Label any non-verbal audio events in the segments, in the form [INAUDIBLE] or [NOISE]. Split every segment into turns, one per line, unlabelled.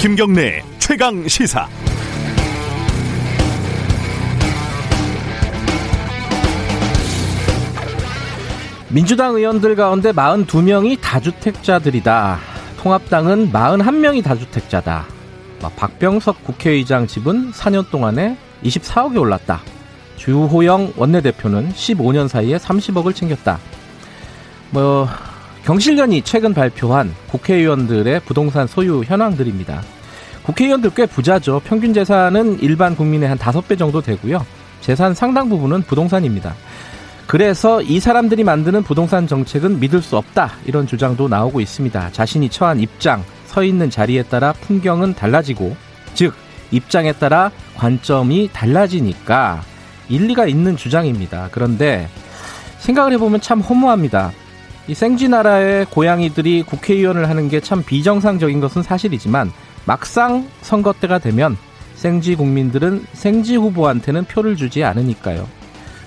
김경래 최강 시사.
민주당 의원들 가운데 42명이 다주택자들이다. 통합당은 41명이 다주택자다. 박병석 국회의장 집은 4년 동안에 24억이 올랐다. 주호영 원내대표는 15년 사이에 30억을 챙겼다. 뭐 경실련이 최근 발표한 국회의원들의 부동산 소유 현황들입니다. 국회의원들 꽤 부자죠. 평균 재산은 일반 국민의 한 5배 정도 되고요. 재산 상당 부분은 부동산입니다. 그래서 이 사람들이 만드는 부동산 정책은 믿을 수 없다. 이런 주장도 나오고 있습니다. 자신이 처한 입장, 서 있는 자리에 따라 풍경은 달라지고, 즉, 입장에 따라 관점이 달라지니까 일리가 있는 주장입니다. 그런데 생각을 해보면 참 허무합니다. 이 생쥐나라의 고양이들이 국회의원을 하는 게 참 비정상적인 것은 사실이지만 막상 선거 때가 되면 생쥐 국민들은 생쥐 후보한테는 표를 주지 않으니까요.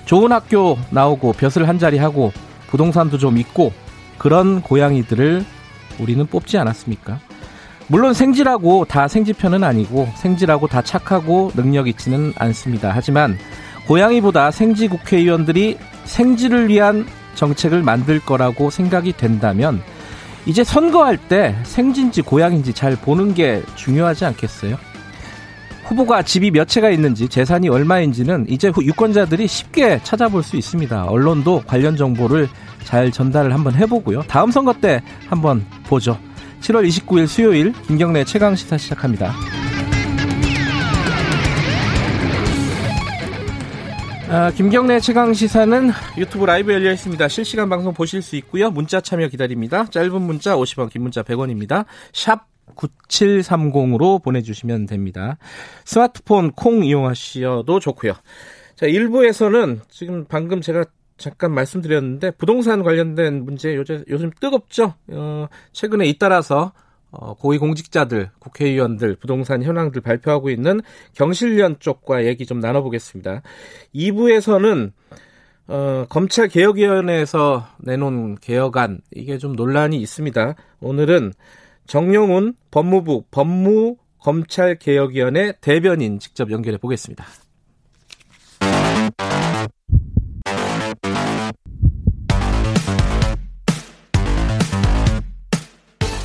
좋은 학교 나오고 벼슬 한 자리 하고 부동산도 좀 있고 그런 고양이들을 우리는 뽑지 않았습니까? 물론 생쥐라고 다 생쥐편은 아니고 생쥐라고 다 착하고 능력 있지는 않습니다. 하지만 고양이보다 생쥐 국회의원들이 생쥐를 위한 정책을 만들 거라고 생각이 된다면 이제 선거할 때 생진지 고양인지 잘 보는 게 중요하지 않겠어요? 후보가 집이 몇 채가 있는지 재산이 얼마인지는 이제 유권자들이 쉽게 찾아볼 수 있습니다. 언론도 관련 정보를 잘 전달을 한번 해보고요. 다음 선거 때 한번 보죠. 7월 29일 수요일 김경래 최강 시사 시작합니다. 아, 김경래 최강 시사는 유튜브 라이브 열려 있습니다. 실시간 방송 보실 수 있고요. 문자 참여 기다립니다. 짧은 문자 50원, 긴 문자 100원입니다. 샵 9730으로 보내주시면 됩니다. 스마트폰 콩 이용하셔도 좋고요. 자, 1부에서는 지금 방금 제가 잠깐 말씀드렸는데 부동산 관련된 문제 요즘, 요즘 뜨겁죠. 어, 최근에 잇따라서 어, 고위공직자들, 국회의원들, 부동산 현황들 발표하고 있는 경실련 쪽과 얘기 좀 나눠보겠습니다. 2부에서는 어, 검찰 개혁위원회에서 내놓은 개혁안 이게 좀 논란이 있습니다. 오늘은 정용훈 법무부 법무 검찰 개혁위원회 대변인 직접 연결해 보겠습니다.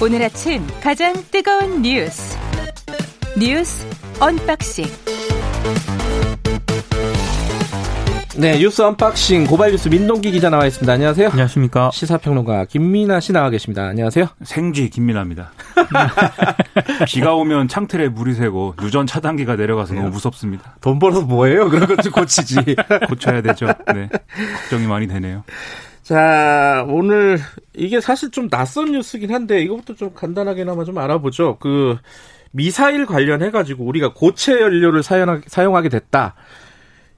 오늘 아침 가장 뜨거운 뉴스 뉴스 unboxing
네, 뉴스 unboxing 고발 뉴스 민동기 기자 나와 있습니다. 안녕하세요.
안녕하십니까.
시사평론가 김민하 씨 나와 계십니다. 안녕하세요.
생쥐 김민하입니다. [LAUGHS] 비가 오면 창틀에 물이 새고 누전 차단기가 내려가서 너무 무섭습니다.
돈 벌어서 뭐해요? 그런 것 좀 고치지.
고쳐야 되죠. 네. 걱정이 많이 되네요.
자, 오늘 이게 사실 좀 낯선 뉴스긴 한데 이것부터 좀 간단하게나마 좀 알아보죠. 그 미사일 관련해 가지고 우리가 고체 연료를 사용하게 됐다.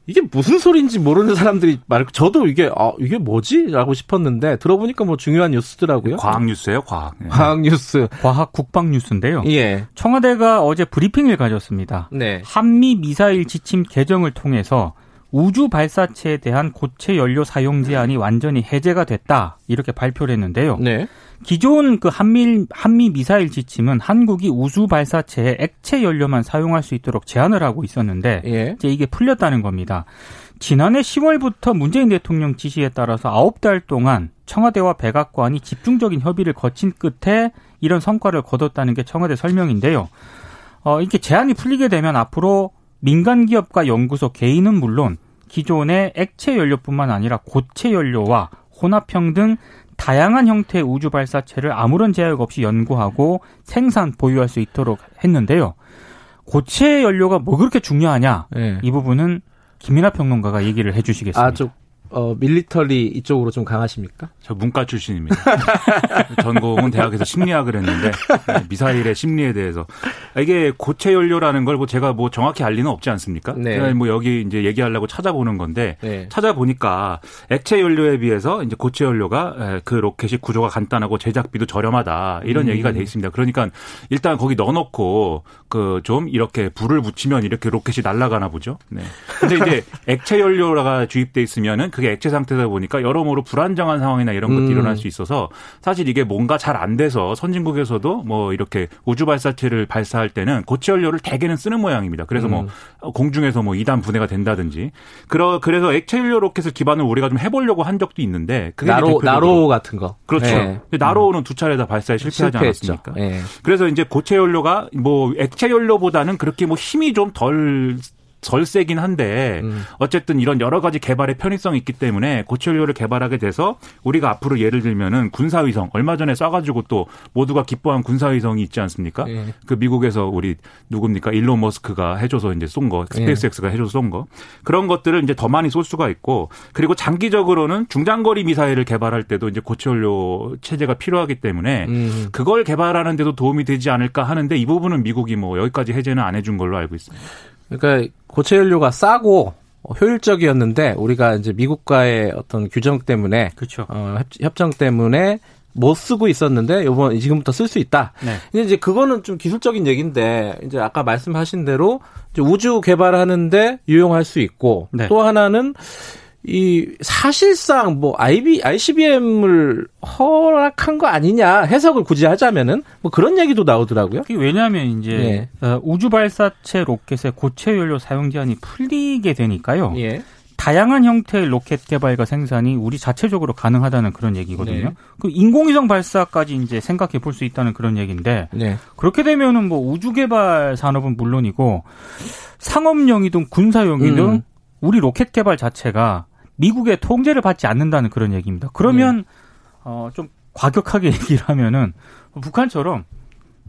이게 무슨 소리인지 모르는 사람들이 말, 저도 이게, 아, 이게 뭐지? 라고 싶었는데, 들어보니까 뭐 중요한 뉴스더라고요.
과학 뉴스예요 과학.
네. 과학 뉴스.
과학 국방 뉴스인데요.
예.
청와대가 어제 브리핑을 가졌습니다.
네.
한미 미사일 지침 개정을 통해서 우주 발사체에 대한 고체 연료 사용 제한이 완전히 해제가 됐다. 이렇게 발표를 했는데요.
네.
기존 그 한미 한미 미사일 지침은 한국이 우주 발사체에 액체 연료만 사용할 수 있도록 제한을 하고 있었는데
예.
이제 이게 풀렸다는 겁니다. 지난해 10월부터 문재인 대통령 지시에 따라서 9달 동안 청와대와 백악관이 집중적인 협의를 거친 끝에 이런 성과를 거뒀다는 게 청와대 설명인데요. 어, 이렇게 제한이 풀리게 되면 앞으로 민간 기업과 연구소 개인은 물론 기존의 액체 연료뿐만 아니라 고체 연료와 혼합형 등 다양한 형태의 우주 발사체를 아무런 제약 없이 연구하고 생산 보유할 수 있도록 했는데요. 고체 연료가 뭐 그렇게 중요하냐?
네.
이 부분은 김민하 평론가가 얘기를 해주시겠습니다.
아, 저, 어, 밀리터리 이쪽으로 좀 강하십니까?
저 문과 출신입니다. [LAUGHS] 전공은 대학에서 심리학을 했는데 네, 미사일의 심리에 대해서 이게 고체 연료라는 걸 뭐 제가 뭐 정확히 알 리는 없지 않습니까?
네.
제가 뭐 여기 이제 얘기하려고 찾아보는 건데
네.
찾아보니까 액체 연료에 비해서 이제 고체 연료가 그 로켓이 구조가 간단하고 제작비도 저렴하다 이런
음.
얘기가 돼 있습니다. 그러니까 일단 거기 넣어놓고 그 좀 이렇게 불을 붙이면 이렇게 로켓이 날아가나 보죠. 네. 근데 이제 [LAUGHS] 액체 연료가 주입돼 있으면은 그 그게 액체 상태다 보니까 여러모로 불안정한 상황이나 이런 것도
음.
일어날 수 있어서 사실 이게 뭔가 잘 안 돼서 선진국에서도 뭐 이렇게 우주 발사체를 발사할 때는 고체 연료를 대개는 쓰는 모양입니다. 그래서 뭐
음.
공중에서 뭐 2단 분해가 된다든지 그러 그래서 액체 연료 로켓을 기반으로 우리가 좀 해보려고 한 적도 있는데 그게
나로 나로 같은 거.
그렇죠.
네.
나로는 두 차례 다 발사에 실패하지
실패했죠.
않았습니까?
예.
그래서 이제 고체 연료가 뭐 액체 연료보다는 그렇게 뭐 힘이 좀덜 덜 세긴 한데
음.
어쨌든 이런 여러 가지 개발의 편의성이 있기 때문에 고체 연료를 개발하게 돼서 우리가 앞으로 예를 들면은 군사위성 얼마 전에 쏴가지고 또 모두가 기뻐한 군사위성이 있지 않습니까?
예.
그 미국에서 우리 누굽니까 일론 머스크가 해줘서 이제 쏜 거, 스페이스X가 해줘서 쏜 거. 그런 것들을 이제 더 많이 쏠 수가 있고 그리고 장기적으로는 중장거리 미사일을 개발할 때도 이제 고체연료 체제가 필요하기 때문에
음.
그걸 개발하는 데도 도움이 되지 않을까 하는데 이 부분은 미국이 뭐 여기까지 해제는 안 해준 걸로 알고 있습니다.
그러니까 고체 연료가 싸고 효율적이었는데 우리가 이제 미국과의 어떤 규정 때문에
그렇죠.
어, 협- 협정 때문에 못 쓰고 있었는데 요번 지금부터 쓸 수 있다.
네.
근데 이제 그거는 좀 기술적인 얘기인데 이제 아까 말씀하신 대로 이제 우주 개발하는데 유용할 수 있고
네.
또 하나는 이 사실상 뭐 IB ICBM을 허락한 거 아니냐 해석을 굳이 하자면은 뭐 그런 얘기도 나오더라고요.
왜냐하면 이제
예.
어, 우주 발사체 로켓의 고체 연료 사용 제한이 풀리게 되니까요.
예.
다양한 형태의 로켓 개발과 생산이 우리 자체적으로 가능하다는 그런 얘기거든요.
네.
그 인공위성 발사까지 이제 생각해 볼 수 있다는 그런 얘기인데
네.
그렇게 되면은 뭐 우주 개발 산업은 물론이고 상업용이든 군사용이든
음.
우리 로켓 개발 자체가 미국의 통제를 받지 않는다는 그런 얘기입니다. 그러면
네.
어좀 과격하게 [LAUGHS] 얘기를 하면은 북한처럼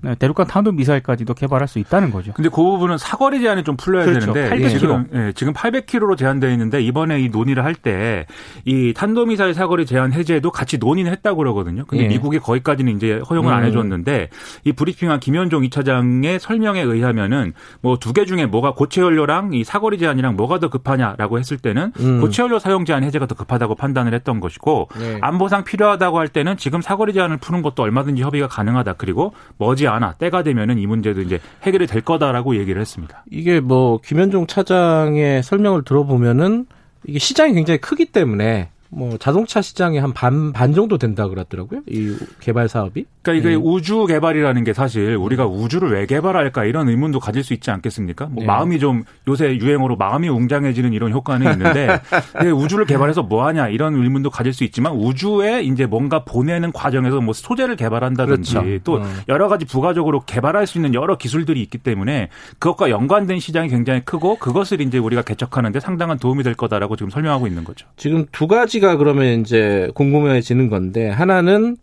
네, 대륙간 탄도 미사일까지도 개발할 수 있다는 거죠.
근데 그 부분은 사거리 제한이 좀 풀려야
그렇죠.
되는데
800
지금 예, 지금 800km로 제한되어 있는데 이번에 이 논의를 할 때 이 탄도 미사일 사거리 제한 해제도 같이 논의는 했다고 그러거든요. 근데
예.
미국이 거기까지는 이제 허용을 안
음.
해줬는데 이 브리핑한 김현종 2차장의 설명에 의하면은 뭐 두 개 중에 뭐가 고체 연료랑 이 사거리 제한이랑 뭐가 더 급하냐라고 했을 때는
음.
고체 연료 사용 제한 해제가 더 급하다고 판단을 했던 것이고
네.
안보상 필요하다고 할 때는 지금 사거리 제한을 푸는 것도 얼마든지 협의가 가능하다. 그리고 머지 않아 때가 되면은 이 문제도 이제 해결이 될 거다라고 얘기를 했습니다.
이게 뭐 김현종 차장의 설명을 들어보면은 이게 시장이 굉장히 크기 때문에 뭐 자동차 시장이 한반 반 정도 된다 그러더라고요. 이 개발 사업이.
그러니까 이게
네.
우주 개발이라는 게 사실 우리가 우주를 왜 개발할까 이런 의문도 가질 수 있지 않겠습니까? 뭐
네.
마음이 좀 요새 유행어로 마음이 웅장해지는 이런 효과는 있는데 [LAUGHS] 우주를 개발해서 뭐 하냐 이런 의문도 가질 수 있지만 우주에 이제 뭔가 보내는 과정에서 뭐 소재를 개발한다든지
그렇죠.
또
음.
여러 가지 부가적으로 개발할 수 있는 여러 기술들이 있기 때문에 그것과 연관된 시장이 굉장히 크고 그것을 이제 우리가 개척하는데 상당한 도움이 될 거다라고 지금 설명하고 있는 거죠.
지금 두 가지 가 그러면 이제 궁금해지는 건데 하나는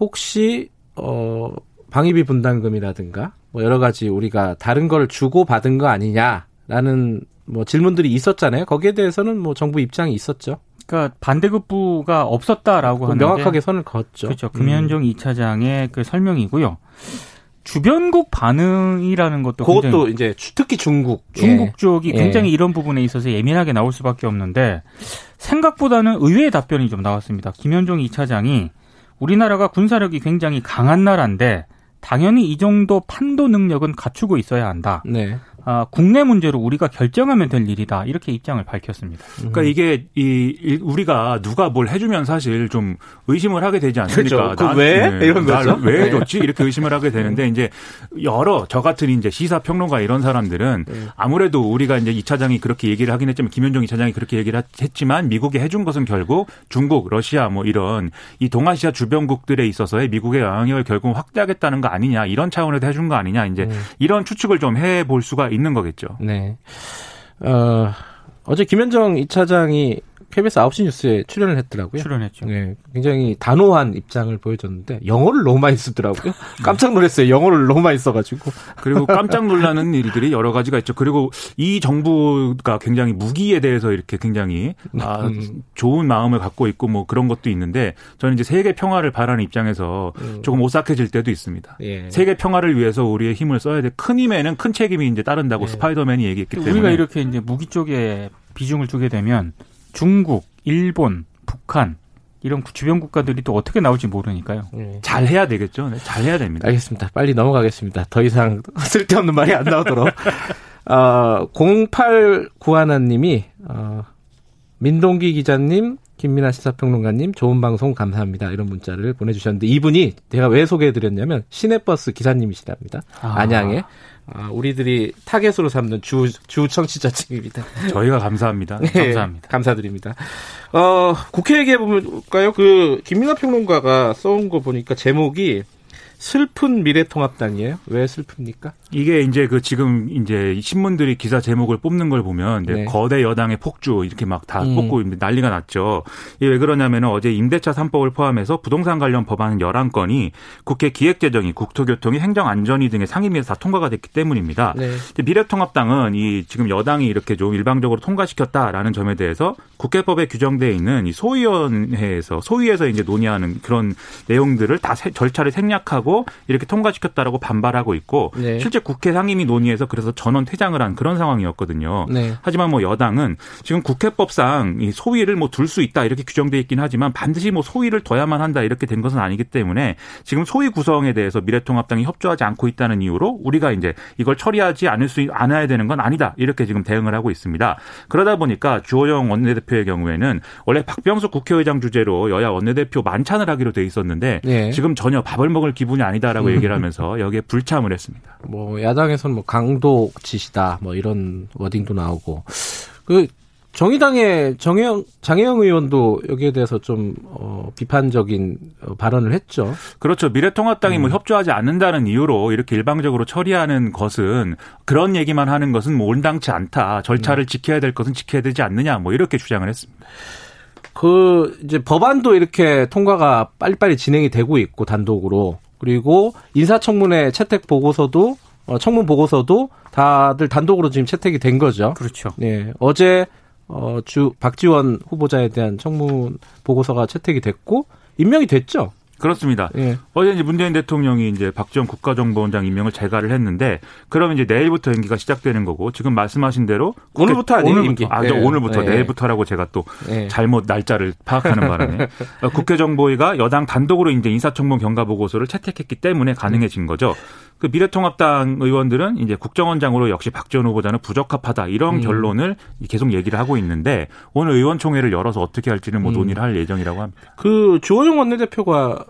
혹시 어 방위비 분담금이라든가 뭐 여러 가지 우리가 다른 걸 주고 받은 거 아니냐라는 뭐 질문들이 있었잖아요. 거기에 대해서는 뭐 정부 입장이 있었죠.
그러니까 반대급부가 없었다라고 하는데
명확하게 선을 그었죠.
그렇죠.
음.
금현종 이 2차장의 그 설명이고요. 주변국 반응이라는 것도
그것도 이제 주- 특히 중국
중국
예.
쪽이
예.
굉장히 이런 부분에 있어서 예민하게 나올 수밖에 없는데 생각보다는 의외의 답변이 좀 나왔습니다. 김현종 2차장이 우리나라가 군사력이 굉장히 강한 나라인데 당연히 이 정도 판도 능력은 갖추고 있어야 한다.
네.
아, 국내 문제로 우리가 결정하면 될 일이다. 이렇게 입장을 밝혔습니다.
그러니까 이게 이 이- 우리가 누가 뭘 해주면 사실 좀 의심을 하게 되지 않습니까?
그렇죠. 그 왜? 이런
날
거죠.
왜
네.
줬지? 이렇게 의심을 하게 되는데 이제 여러 저 같은 이제 시사 평론가 이런 사람들은
네.
아무래도 우리가 이제 이 차장이 그렇게 얘기를 하긴 했지만 김현종 이 차장이 그렇게 얘기를 했지만 미국이 해준 것은 결국 중국, 러시아 뭐 이런 이 동아시아 주변국들에 있어서의 미국의 영향력을 결국 확대하겠다는 거 아니냐 이런 차원에서 해준 거 아니냐 이제
음.
이런 추측을 좀 해볼 수가 있는 거겠죠.
네. 어, 어제 김현정 이 차장이 KBS 9시 뉴스에 출연을 했더라고요.
출연했죠.
네, 굉장히 단호한 입장을 보여줬는데 영어를 너무 많이 쓰더라고요. 깜짝 놀랐어요. 영어를 너무 많이 써가지고.
그리고 깜짝 놀라는 일들이 여러 가지가 있죠. 그리고 이 정부가 굉장히 무기에 대해서 이렇게 굉장히 아,
음.
좋은 마음을 갖고 있고 뭐 그런 것도 있는데 저는 이제 세계 평화를 바라는 입장에서
음.
조금 오싹해질 때도 있습니다.
예.
세계 평화를 위해서 우리의 힘을 써야 돼. 큰 힘에는 큰 책임이 이제 따른다고
예.
스파이더맨이 얘기했기 때문에
우리가 이렇게 이제 무기 쪽에 비중을 두게 되면 중국, 일본, 북한 이런 주변 국가들이 또 어떻게 나올지 모르니까요.
예.
잘 해야 되겠죠. 네, 잘 해야 됩니다.
알겠습니다. 빨리 넘어가겠습니다. 더 이상 [LAUGHS] 쓸데없는 말이 안 나오도록. [LAUGHS] 어, 0891님이, 어, 민동기 기자님, 김민아 시사평론가님, 좋은 방송 감사합니다. 이런 문자를 보내주셨는데 이분이 제가 왜 소개해드렸냐면 시내버스 기사님이시답니다.
아.
안양에. 아, 우리들이 타겟으로 삼는 주, 주 청취자층입니다.
저희가 감사합니다. [LAUGHS]
네,
감사합니다.
감사드립니다. 어, 국회 얘기해 볼까요? 그, 김민아 평론가가 써온 거 보니까 제목이 슬픈 미래통합당이에요. 왜 슬픕니까?
이게 이제 그 지금 이제 신문들이 기사 제목을 뽑는 걸 보면 이제
네.
거대 여당의 폭주 이렇게 막다
음.
뽑고 난리가 났죠. 이게 왜 그러냐면은 어제 임대차 3법을 포함해서 부동산 관련 법안 11건이 국회 기획재정위, 국토교통위, 행정안전위 등의 상임위에서 다 통과가 됐기 때문입니다.
네.
미래통합당은 이 지금 여당이 이렇게 좀 일방적으로 통과시켰다라는 점에 대해서 국회법에 규정되어 있는 이 소위원회에서 소위에서 이제 논의하는 그런 내용들을 다 세- 절차를 생략하고 이렇게 통과시켰다라고 반발하고 있고
네.
실제 국회 상임위 논의에서 그래서 전원 퇴장을 한 그런 상황이었거든요.
네.
하지만 뭐 여당은 지금 국회법상 이 소위를 뭐 둘 수 있다 이렇게 규정돼 있긴 하지만 반드시 뭐 소위를 둬야만 한다 이렇게 된 것은 아니기 때문에 지금 소위 구성에 대해서 미래통합당이 협조하지 않고 있다는 이유로 우리가 이제 이걸 처리하지 않을 수 않아야 되는 건 아니다 이렇게 지금 대응을 하고 있습니다. 그러다 보니까 주호영 원내대표의 경우에는 원래 박병수 국회의장 주제로 여야 원내대표 만찬을 하기로 돼 있었는데
네.
지금 전혀 밥을 먹을 기분이 아니다라고 얘기를 하면서 [LAUGHS] 여기에 불참을 했습니다.
뭐 야당에서는 뭐 강도 짓이다 뭐 이런 워딩도 나오고 그 정의당의 정혜영 장혜영 의원도 여기에 대해서 좀 어, 비판적인 어, 발언을 했죠.
그렇죠. 미래통합당이
음.
뭐 협조하지 않는다는 이유로 이렇게 일방적으로 처리하는 것은 그런 얘기만 하는 것은 뭐 온당치 않다. 절차를
음.
지켜야 될 것은 지켜야 되지 않느냐. 뭐 이렇게 주장을 했습니다.
그 이제 법안도 이렇게 통과가 빨리빨리 진행이 되고 있고 단독으로 그리고 인사청문회 채택 보고서도 어, 청문 보고서도 다들 단독으로 지금 채택이 된 거죠.
그렇죠.
네, 어제 어, 주 박지원 후보자에 대한 청문 보고서가 채택이 됐고 임명이 됐죠.
그렇습니다.
예.
어제 이제 문재인 대통령이 이제 박지원 국가정보원장 임명을 재가를 했는데 그러면 이제 내일부터 연기가 시작되는 거고 지금 말씀하신 대로
오늘부터 아니에요,
오늘부터
임기.
아, 저
예.
오늘부터
예.
내일부터라고 제가 또
예.
잘못 날짜를 파악하는 바람에 어, [LAUGHS] 국회정보위가 여당 단독으로 이제 인사청문 경과 보고서를 채택했기 때문에 가능해진 거죠. 그 미래통합당 의원들은 이제 국정원장으로 역시 박지원 후보자는 부적합하다 이런
음.
결론을 계속 얘기를 하고 있는데 오늘 의원총회를 열어서 어떻게 할지는 뭐
음.
논의를 할 예정이라고 합니다.
그 주호영 원내대표가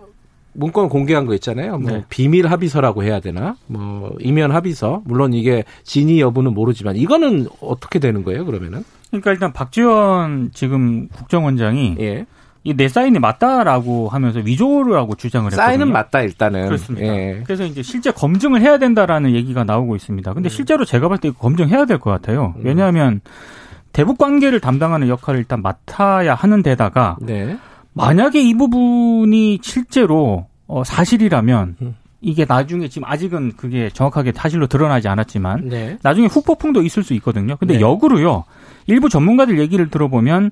문건 공개한 거 있잖아요. 뭐
네.
비밀 합의서라고 해야 되나? 뭐 이면 합의서. 물론 이게 진위 여부는 모르지만 이거는 어떻게 되는 거예요? 그러면은?
그러니까 일단 박지원 지금 국정원장이
예.
이내 사인이 맞다라고 하면서 위조를 하고 주장을 했거든요.
사인은 맞다 일단은.
그렇습니다.
예.
그래서 이제 실제 검증을 해야 된다라는 얘기가 나오고 있습니다. 근데 실제로 제가 봤을 때 검증해야 될 것 같아요.
음.
왜냐하면 대북 관계를 담당하는 역할을 일단 맡아야 하는 데다가
네.
만약에 이 부분이 실제로 어, 사실이라면
음.
이게 나중에 지금 아직은 그게 정확하게 사실로 드러나지 않았지만
네.
나중에 후폭풍도 있을 수 있거든요. 근데
네.
역으로요. 일부 전문가들 얘기를 들어보면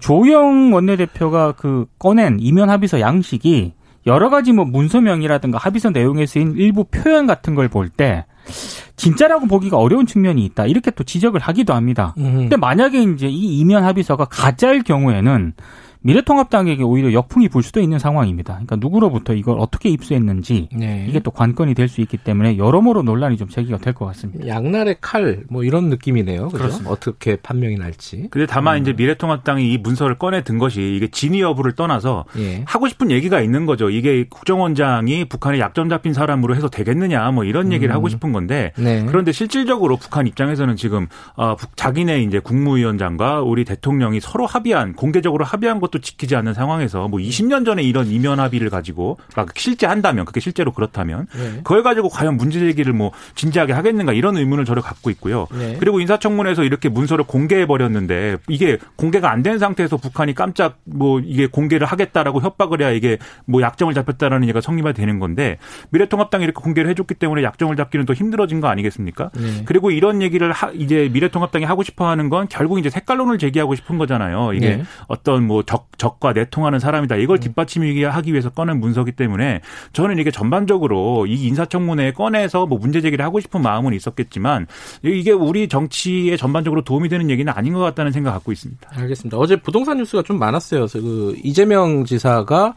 조영 원내대표가 그 꺼낸 이면 합의서 양식이 여러 가지 뭐 문서명이라든가 합의서 내용에 쓰인 일부 표현 같은 걸 볼 때 진짜라고 보기가 어려운 측면이 있다. 이렇게 또 지적을 하기도 합니다.
음.
근데 만약에 이제 이 이면 합의서가 가짜일 경우에는 미래통합당에게 오히려 역풍이 불 수도 있는 상황입니다. 그러니까 누구로부터 이걸 어떻게 입수했는지
네.
이게 또 관건이 될 수 있기 때문에 여러모로 논란이 좀 제기가 될 것 같습니다.
양날의 칼 뭐 이런 느낌이네요.
그렇습니다.
어떻게 판명이 날지.
근데 다만
음.
이제 미래통합당이 이 문서를 꺼내 든 것이 이게 진위 여부를 떠나서
예.
하고 싶은 얘기가 있는 거죠. 이게 국정원장이 북한에 약점 잡힌 사람으로 해서 되겠느냐 뭐 이런 얘기를
음.
하고 싶은 건데
네.
그런데 실질적으로 북한 입장에서는 지금 어, 북- 자기네 이제 국무위원장과 우리 대통령이 서로 합의한 공개적으로 합의한 것도 지키지 않는 상황에서 뭐 20년 전에 이런 이면 합의를 가지고 막 실제 한다면 그게 실제로 그렇다면
네.
그걸 가지고 과연 문제 제기를 뭐 진지하게 하겠는가 이런 의문을 저를 갖고 있고요.
네.
그리고 인사청문회에서 이렇게 문서를 공개해 버렸는데 이게 공개가 안 된 상태에서 북한이 깜짝 뭐 이게 공개를 하겠다라고 협박을 해야 이게 뭐 약점을 잡혔다라는 얘기가 성립이 되는 건데 미래통합당이 이렇게 공개를 해줬기 때문에 약점을 잡기는 더 힘들어진 거 아니겠습니까?
네.
그리고 이런 얘기를 하, 이제 미래통합당이 하고 싶어하는 건 결국 이제 색깔론을 제기하고 싶은 거잖아요. 이게
네. 음.
어떤 뭐 적, 적과 내통하는 사람이다. 이걸 뒷받침하기 위해서 꺼낸 문서기 때문에 저는 이게 전반적으로 이 인사청문회에 꺼내서 뭐 문제 제기를 하고 싶은 마음은 있었겠지만 이게 우리 정치에 전반적으로 도움이 되는 얘기는 아닌 것 같다는 생각 갖고 있습니다.
알겠습니다. 어제 부동산 뉴스가 좀 많았어요. 그 이재명 지사가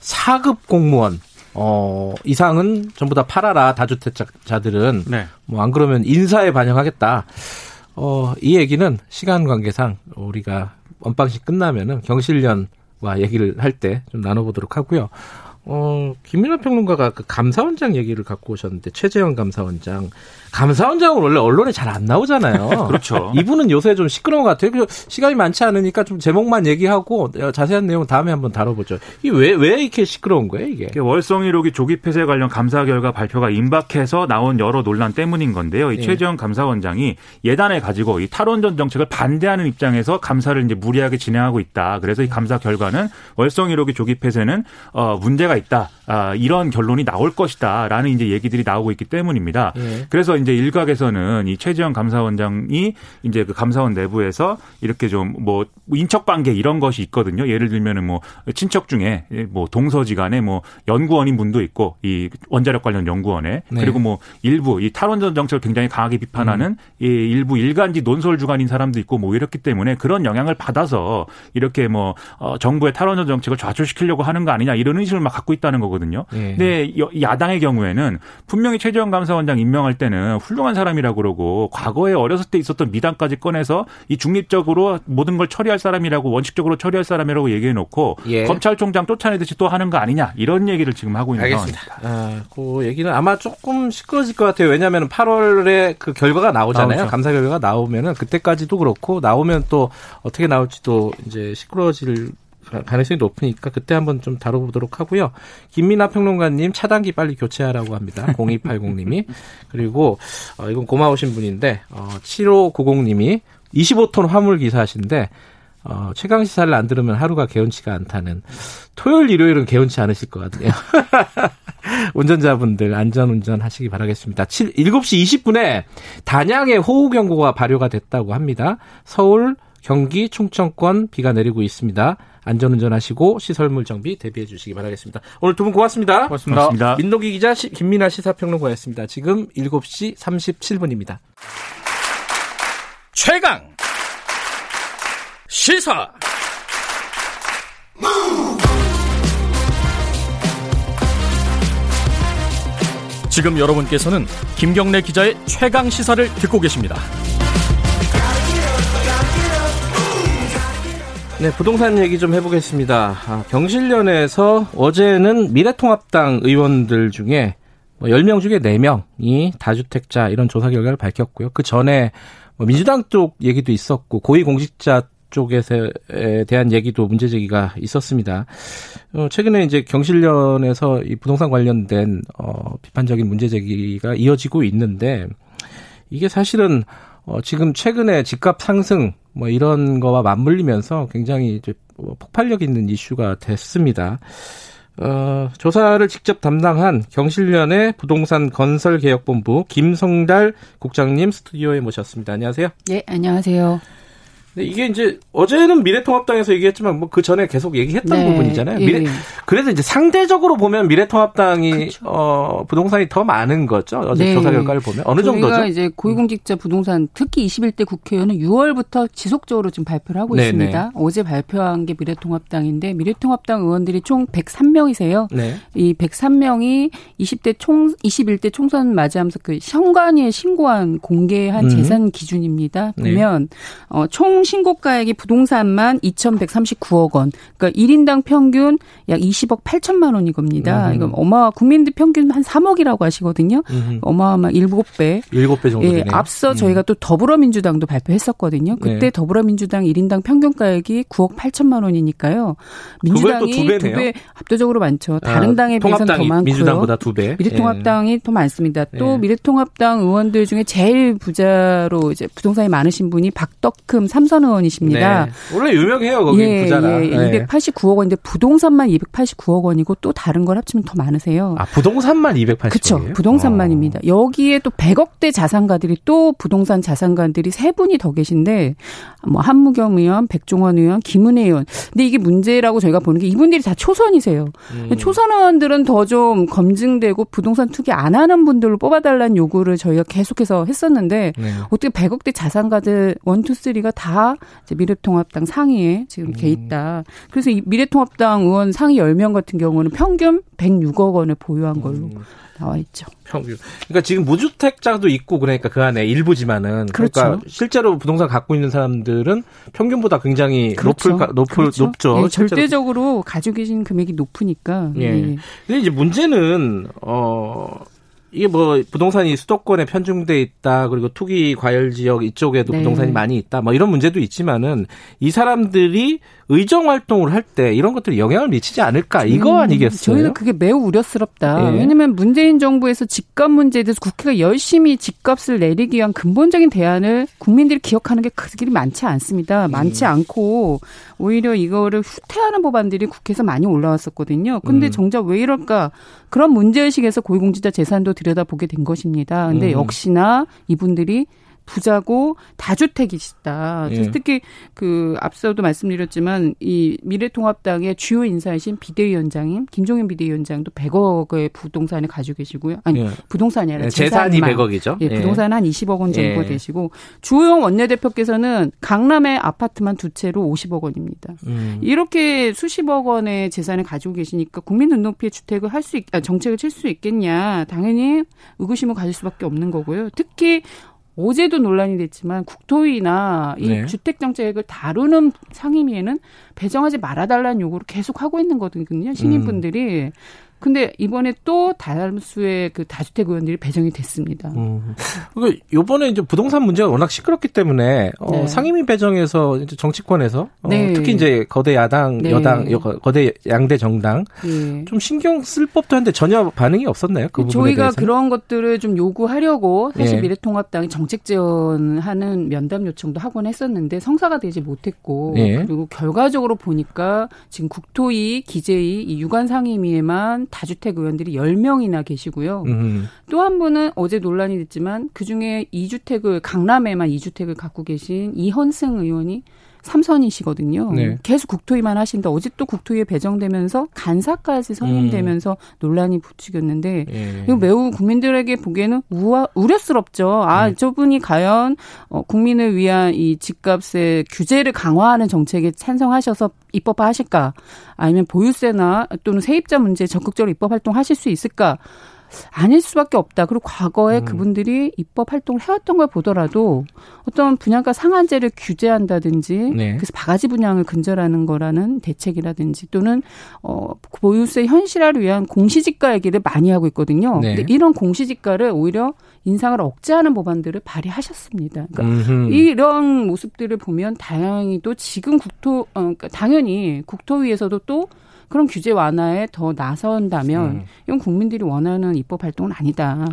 4급 공무원 어 이상은 전부 다 팔아라 다주택자들은
네.
뭐안 그러면 인사에 반영하겠다. 어 이 얘기는 시간 관계상 우리가 언방식 끝나면은 경실련과 얘기를 할 때 좀 나눠보도록 하고요. 어, 김민하 평론가가 그 감사원장 얘기를 갖고 오셨는데 최재형 감사원장 감사원장은 원래 언론에 잘 안 나오잖아요. [LAUGHS]
그렇죠.
이분은 요새 좀 시끄러운 것 같아요. 시간이 많지 않으니까 좀 제목만 얘기하고 자세한 내용 다음에 한번 다뤄보죠. 이게 왜, 왜 이렇게 시끄러운 거예요, 이게?
월성 1호기 조기 폐쇄 관련 감사 결과 발표가 임박해서 나온 여러 논란 때문인 건데요. 이 네. 최재형 감사원장이 예단을 가지고 이 탈원전 정책을 반대하는 입장에서 감사를 이제 무리하게 진행하고 있다. 그래서 이 감사 결과는 월성 1호기 조기 폐쇄는 어, 문제가 있다. 아, 이런 결론이 나올 것이다라는 이제 얘기들이 나오고 있기 때문입니다. 네. 그래서 이제 일각에서는 이 최지영 감사원장이 이제 그 감사원 내부에서 이렇게 좀 뭐 인척 관계 이런 것이 있거든요. 예를 들면은 뭐 친척 중에 뭐 동서지간에 뭐 연구원인 분도 있고 이 원자력 관련 연구원에 네. 그리고 뭐 일부 이 탈원전 정책을 굉장히 강하게 비판하는 음. 이 일부 일간지 논설 주간인 사람도 있고 뭐 이렇기 때문에 그런 영향을 받아서 이렇게 뭐 어, 정부의 탈원전 정책을 좌초시키려고 하는 거 아니냐 이런 의심을 막 갖고 있다는 거거든요. 네. 근데 야당의 경우에는 분명히 최재형 감사원장 임명할 때는 훌륭한 사람이라고 그러고 과거에 어렸을 때 있었던 미담까지 꺼내서 이 중립적으로 모든 걸 처리할 사람이라고 원칙적으로 처리할 사람이라고 얘기해 놓고 예. 검찰총장 쫓아내듯이 또 하는 거 아니냐 이런 얘기를 지금 하고 있는
알겠습니다. 상황입니다. 아, 그 얘기는 아마 조금 시끄러질 것 같아요. 왜냐하면 8월에 그 결과가 나오잖아요. 나오죠. 감사 결과가 나오면은 그때까지도 그렇고 나오면 또 어떻게 나올지도 이제 시끄러워질 가능성이 높으니까 그때 한번 좀 다뤄보도록 하고요. 김민아 평론가님 차단기 빨리 교체하라고 합니다. [LAUGHS] 0280님이. 그리고 어, 이건 고마우신 분인데 어, 7590님이 25톤 화물 기사신데 어, 최강 시사를 안 들으면 하루가 개운치가 않다는 토요일 일요일은 개운치 않으실 것 같네요. [LAUGHS] 운전자분들 안전운전 하시기 바라겠습니다. 7, 7시 20분에 단양에 호우경보가 발효가 됐다고 합니다. 서울, 경기, 충청권 비가 내리고 있습니다. 안전운전 하시고 시설물 정비 대비해 주시기 바라겠습니다. 오늘 두 분 고맙습니다.
고맙습니다. 고맙습니다.
민노기 기자 시, 김민아 시사평론가였습니다. 지금 7시 37분입니다. 최강 시사 지금 여러분께서는 김경래 기자의 최강 시사를 듣고 계십니다. 네, 부동산 얘기 좀 해보겠습니다. 아, 경실련에서 어제는 미래통합당 의원들 중에 뭐 10명 중에 4명이 다주택자 이런 조사 결과를 밝혔고요. 그 전에 뭐 민주당 쪽 얘기도 있었고 고위공직자 쪽에 대한 얘기도 문제 제기가 있었습니다. 어, 최근에 이제 경실련에서 이 부동산 관련된 어, 비판적인 문제 제기가 이어지고 있는데 이게 사실은 어, 지금 최근에 집값 상승 뭐 이런 거와 맞물리면서 굉장히 이제 뭐 폭발력 있는 이슈가 됐습니다. 어, 조사를 직접 담당한 경실련의 부동산 건설 개혁 본부 김성달 국장님 스튜디오에 모셨습니다. 안녕하세요.
네, 안녕하세요.
근데 이게 이제 어제는 미래통합당에서 얘기했지만 뭐 그 전에 계속 얘기했던 네. 부분이잖아요. 미래 예. 그래도 이제 상대적으로 보면 미래통합당이 그렇죠. 어 부동산이 더 많은 거죠. 어제 네. 조사 결과를 보면 어느 정도죠?
이제 고위공직자 부동산 특히 21대 국회의원은 6월부터 지속적으로 지금 발표를 하고 네네. 있습니다. 네. 어제 발표한 게 미래통합당인데 미래통합당 의원들이 총 103명이세요. 네. 이 103명이 20대 총 21대 총선 맞이하면서 그 현관위에 신고한 공개한 음. 재산 기준입니다. 네. 보면 네. 어, 총 신고가액이 부동산만 2,139억 원. 그러니까 1인당 평균 약 20억 8천만 원이 겁니다. 음. 이거 어마 국민들 평균 한 3억이라고 하시거든요. 음. 어마어마 7배.
7배 정도 예,
앞서 음. 저희가 또 더불어민주당도 발표했었거든요. 그때 네. 더불어민주당 1인당 평균가액이 9억 8천만 원이니까요. 민주당이 두 배 압도적으로 많죠. 다른 아, 당에 비해서는 더 많고요.
민주당보다 두 배.
미래통합당이 예. 더 많습니다. 또 예. 미래통합당 의원들 중에 제일 부자로 이제 부동산이 많으신 분이 박덕흠 삼성 김선 의원이십니다.
네. 원래 유명해요 거기 예, 부자라.
예, 네. 289억 원인데 부동산만 289억 원이고 또 다른 걸 합치면 더 많으세요.
아 부동산만 280억.
그렇죠. 부동산만입니다. 어. 여기에 또 100억대 자산가들이 또 부동산 자산가들이 세 분이 더 계신데 뭐 한무겸 의원, 백종원 의원, 김은혜 의원. 근데 이게 문제라고 저희가 보는 게 이분들이 다 초선이세요. 음. 초선 의원들은 더 좀 검증되고 부동산 투기 안 하는 분들로 뽑아달라는 요구를 저희가 계속해서 했었는데 네. 어떻게 100억대 자산가들 원투쓰리가 다다 미래통합당 상위에 지금 돼 음. 있다. 그래서 이 미래통합당 의원 상위 10명 같은 경우는 평균 106억 원을 보유한 걸로 음. 나와 있죠.
평균. 그러니까 지금 무주택자도 있고 그러니까 그 안에 일부지만은 그러니까 그렇죠. 그러니까 실제로 부동산 갖고 있는 사람들은 평균보다 굉장히 그렇죠. 높을 높을 그렇죠. 높죠.
예, 절대적으로 가지고 계신 금액이 높으니까.
예. 예. 근데 이제 문제는 어 이게 뭐 부동산이 수도권에 편중돼 있다 그리고 투기 과열 지역 이쪽에도 네. 부동산이 많이 있다 뭐 이런 문제도 있지만은 이 사람들이 의정 활동을 할 때 이런 것들이 영향을 미치지 않을까 이거 음, 아니겠어요?
저희는 그게 매우 우려스럽다. 네. 왜냐하면 문재인 정부에서 집값 문제에 대해서 국회가 열심히 집값을 내리기 위한 근본적인 대안을 국민들이 기억하는 게 그들이 많지 않습니다. 많지 음. 않고 오히려 이거를 후퇴하는 법안들이 국회에서 많이 올라왔었거든요. 근데 음. 정작 왜 이럴까? 그런 문제의식에서 고위공직자 재산도 들여다보게 된 것입니다. 근데 음. 역시나 이분들이 부자고 다주택이시다. 예. 특히 그 앞서도 말씀드렸지만 이 미래통합당의 주요 인사이신 비대위원장인 김종인 비대위원장도 100억의 부동산을 가지고 계시고요. 아니 예. 부동산이 아니라
재산이 100억이죠.
예, 부동산 한 20억 원 정도 예. 되시고 주호영 원내대표께서는 강남의 아파트만 두 채로 50억 원입니다. 음. 이렇게 수십억 원의 재산을 가지고 계시니까 국민 눈높이의 주택을 할 수 있, 아, 정책을 칠 수 있겠냐? 당연히 의구심을 가질 수밖에 없는 거고요. 특히 어제도 논란이 됐지만 국토위나 이 네. 주택 정책을 다루는 상임위에는 배정하지 말아달라는 요구를 계속 하고 있는 거거든요. 시민분들이. 음. 근데 이번에 또 다수의 그 다주택 의원들이 배정이 됐습니다. 음.
그 요번에 이제 부동산 문제가 워낙 시끄럽기 때문에 어, 네. 상임위 배정에서 이제 정치권에서 어, 네. 특히 이제 거대 야당, 네. 여당, 거대 양대 정당 네. 좀 신경 쓸 법도 한데 전혀 반응이 없었나요? 그
저희가 대해서는? 그런 것들을 좀 요구하려고 사실 예. 미래통합당이 정책 지원하는 면담 요청도 하곤 했었는데 성사가 되지 못했고 예. 그리고 결과적으로 보니까 지금 국토위, 기재위 이 유관 상임위에만 다주택 의원들이 10명이나 계시고요. 음. 또한 분은 어제 논란이 됐지만 그중에 2주택을 강남에만 2주택을 갖고 계신 이현승 의원이 삼선이시거든요. 네. 계속 국토위만 하신다. 어제 또 국토위에 배정되면서 간사까지 선임되면서 음. 논란이 붙이겠는데 예. 이거 매우 국민들에게 보기에는 우아, 우려스럽죠. 아 네. 저분이 과연 어, 국민을 위한 이 집값의 규제를 강화하는 정책에 찬성하셔서 입법하실까? 아니면 보유세나 또는 세입자 문제에 적극적으로 입법 활동하실 수 있을까? 아닐 수밖에 없다. 그리고 과거에 음. 그분들이 입법 활동을 해왔던 걸 보더라도 어떤 분양가 상한제를 규제한다든지 네. 그래서 바가지 분양을 근절하는 거라는 대책이라든지 또는 어 보유세 현실화를 위한 공시지가 얘기를 많이 하고 있거든요. 네. 근데 이런 공시지가를 오히려 인상을 억제하는 법안들을 발의하셨습니다. 그러니까 이런 모습들을 보면 다행히 또 지금 국토 어, 그러니까 당연히 국토위에서도 또 그런 규제 완화에 더 나선다면 음. 이건 국민들이 원하는 입법 활동은 아니다.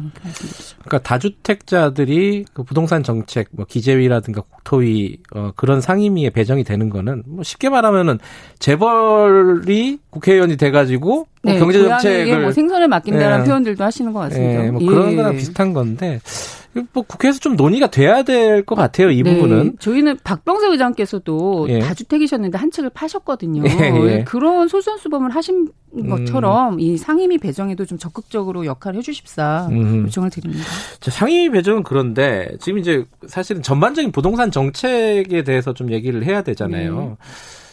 그러니까 다주택자들이 그 부동산 정책, 뭐 기재위라든가 국토위 어, 그런 상임위에 배정이 되는 거는 뭐 쉽게 말하면은 재벌이 국회의원이 돼가지고 뭐 네, 경제 정책을
뭐 생선을 맡긴다는 네. 표현들도 하시는 것 같습니다. 네,
뭐 그런 예. 거랑 비슷한 건데 뭐 국회에서 좀 논의가 돼야 될 것 같아요. 이 네. 부분은.
저희는 박병석 의장께서도 예. 다주택이셨는데 한 책을 파셨거든요. [LAUGHS] 예, 예. 그런 솔선수범을 하신 것처럼 음. 이 상임위 배정에도 좀 적극적으로 역할을 해주십사 음. 요청을 드립니다.
자, 상임위 배정은 그런데 지금 이제 사실은 전반적인 부동산 정책에 대해서 좀 얘기를 해야 되잖아요. 네.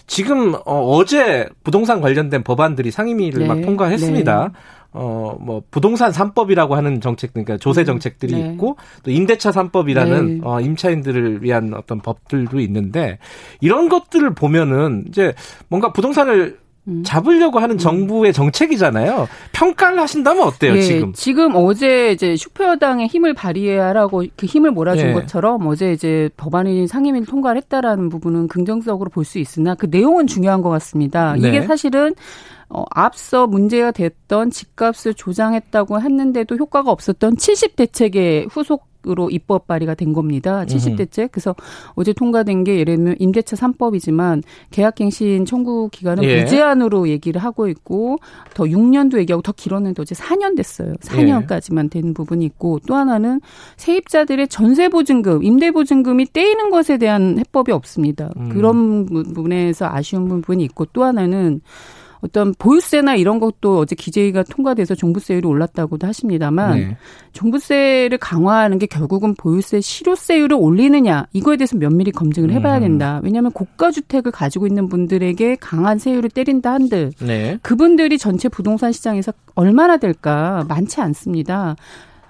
지금 어, 제 부동산 관련된 법안들이 상임위를 네. 막 통과했습니다. 네. 어, 뭐, 부동산 3법이라고 하는 정책, 그러니까 조세 음, 정책들이 네. 있고, 또 임대차 3법이라는, 네. 어, 임차인들을 위한 어떤 법들도 있는데, 이런 것들을 보면은, 이제 뭔가 부동산을 음. 잡으려고 하는 음. 정부의 정책이잖아요. 평가를 하신다면 어때요, 예, 지금?
지금 어제 이제 슈퍼여당의 힘을 발휘하라고 그 힘을 몰아준 예. 것처럼 어제 이제 법안이 상임위를 통과를 했다라는 부분은 긍정적으로 볼 수 있으나 그 내용은 중요한 것 같습니다. 네. 이게 사실은 어, 앞서 문제가 됐던 집값을 조장했다고 했는데도 효과가 없었던 70대책의 후속 으로 입법 발의가 된 겁니다. 70대책. 그래서 어제 통과된 게 예를 들면 임대차 3법이지만 계약갱신 청구 기간은 예. 무제한으로 얘기를 하고 있고 더 6년도 얘기하고 더 길었는데 어제 4년 됐어요. 4년까지만 된 부분이 있고 또 하나는 세입자들의 전세 보증금, 임대 보증금이 떼이는 것에 대한 해법이 없습니다. 음. 그런 부분에서 아쉬운 부분이 있고 또 하나는 어떤 보유세나 이런 것도 어제 기재위가 통과돼서 종부세율이 올랐다고도 하십니다만 네. 종부세를 강화하는 게 결국은 보유세 실효세율을 올리느냐 이거에 대해서 면밀히 검증을 해봐야 음. 된다. 왜냐하면 고가 주택을 가지고 있는 분들에게 강한 세율을 때린다 한들 네. 그분들이 전체 부동산 시장에서 얼마나 될까 많지 않습니다.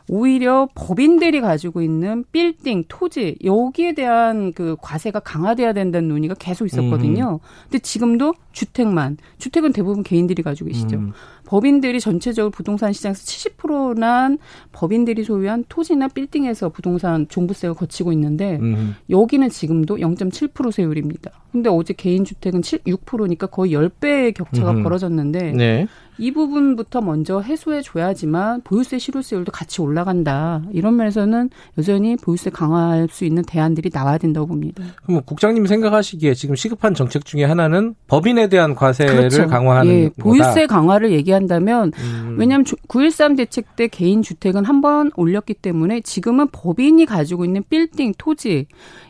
오히려 법인들이 가지고 있는 빌딩, 토지 여기에 대한 그 과세가 강화돼야 된다는 논의가 계속 있었거든요. 음. 근데 지금도 주택만 주택은 대부분 개인들이 가지고 계시죠. 음. 법인들이 전체적으로 부동산 시장에서 70%난 법인들이 소유한 토지나 빌딩에서 부동산 종부세가 거치고 있는데 음. 여기는 지금도 0.7% 세율입니다. 근데 어제 개인 주택은 7, 6%니까 거의 10배의 격차가 음. 벌어졌는데 네. 이 부분부터 먼저 해소해 줘야지만 보유세 실효세율도 같이 올라간다. 이런 면에서는 여전히 보유세 강화할 수 있는 대안들이 나와야 된다고 봅니다.
그럼 국장님 생각하시기에 지금 시급한 정책 중에 하나는 법인에 대한 과세를 그렇죠. 강화하는 예,
보유세 강화를 얘기 한다면 음. 왜냐하면 9.13 대책 때 개인 주택은 한 번 올렸기 때문에 지금은 법인이 가지고 있는 빌딩, 토지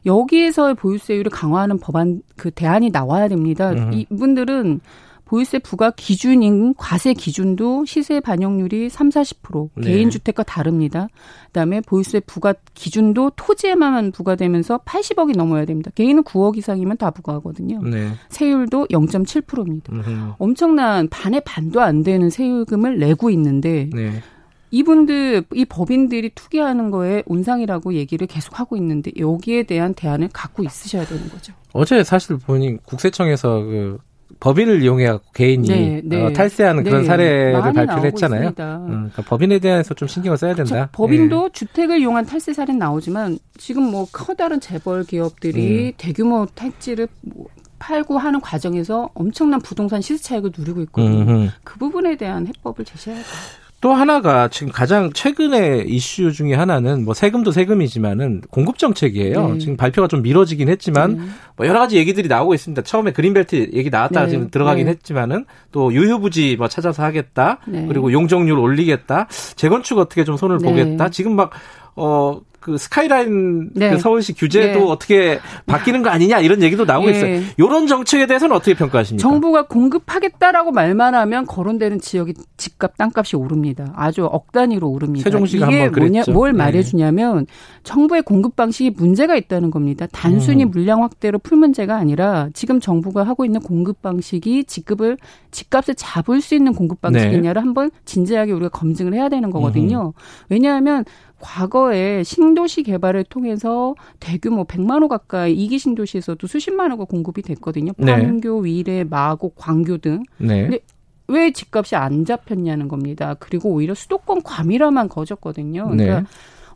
여기에서의 보유세율을 강화하는 법안 그 대안이 나와야 됩니다. 음. 이분들은 보유세 부과 기준인 과세 기준도 시세 반영률이 3, 40% 네. 개인 주택과 다릅니다. 그다음에 보유세 부과 기준도 토지에만 부과되면서 80억이 넘어야 됩니다. 개인은 9억 이상이면 다 부과하거든요. 네. 세율도 0.7%입니다. 음흠. 엄청난 반의 반도 안 되는 세율금을 내고 있는데 네. 이분들 이 법인들이 투기하는 거에 온상이라고 얘기를 계속 하고 있는데 여기에 대한 대안을 갖고 있으셔야 되는 거죠.
어제 사실 보니 국세청에서 그 법인을 이용해 개인이 네, 네. 어, 탈세하는 그런 네. 사례를 발표를 했잖아요. 음, 그러니까 법인에 대해서 좀 신경을 써야 된다.
법인도 예. 주택을 이용한 탈세 사례는 나오지만 지금 뭐 커다란 재벌 기업들이 음. 대규모 택지를 뭐 팔고 하는 과정에서 엄청난 부동산 시세 차익을 누리고 있거든요. 음흠. 그 부분에 대한 해법을 제시해야 돼요.
또 하나가 지금 가장 최근의 이슈 중에 하나는 뭐 세금도 세금이지만은 공급 정책이에요. 네. 지금 발표가 좀 미뤄지긴 했지만 네. 뭐 여러 가지 얘기들이 나오고 있습니다. 처음에 그린벨트 얘기 나왔다가 네. 지금 들어가긴 네. 했지만은 또 유휴부지 뭐 찾아서 하겠다. 네. 그리고 용적률 올리겠다. 재건축 어떻게 좀 손을 네. 보겠다. 지금 막 어, 그 스카이라인 네. 그 서울시 규제도 네. 어떻게 바뀌는 거 아니냐 이런 얘기도 나오고 네. 있어요. 이런 정책에 대해서는 어떻게 평가하십니까?
정부가 공급하겠다라고 말만 하면 거론되는 지역이 집값 땅값이 오릅니다. 아주 억 단위로 오릅니다.
세종시가 이게 한번 뭐냐,
뭘 네. 말해주냐면 정부의 공급 방식이 문제가 있다는 겁니다. 단순히 음. 물량 확대로 풀 문제가 아니라 지금 정부가 하고 있는 공급 방식이 집급을 집값을 잡을 수 있는 공급 방식이냐를 네. 한번 진지하게 우리가 검증을 해야 되는 거거든요. 음. 왜냐하면 과거에 신도시 개발을 통해서 대규모 100만 호 가까이 이기 신도시에서도 수십만 호가 공급이 됐거든요. 판교, 네. 위례, 마곡, 광교 등. 네. 근데 왜 집값이 안 잡혔냐는 겁니다. 그리고 오히려 수도권 과밀화만 거졌거든요. 네. 그러니까 네.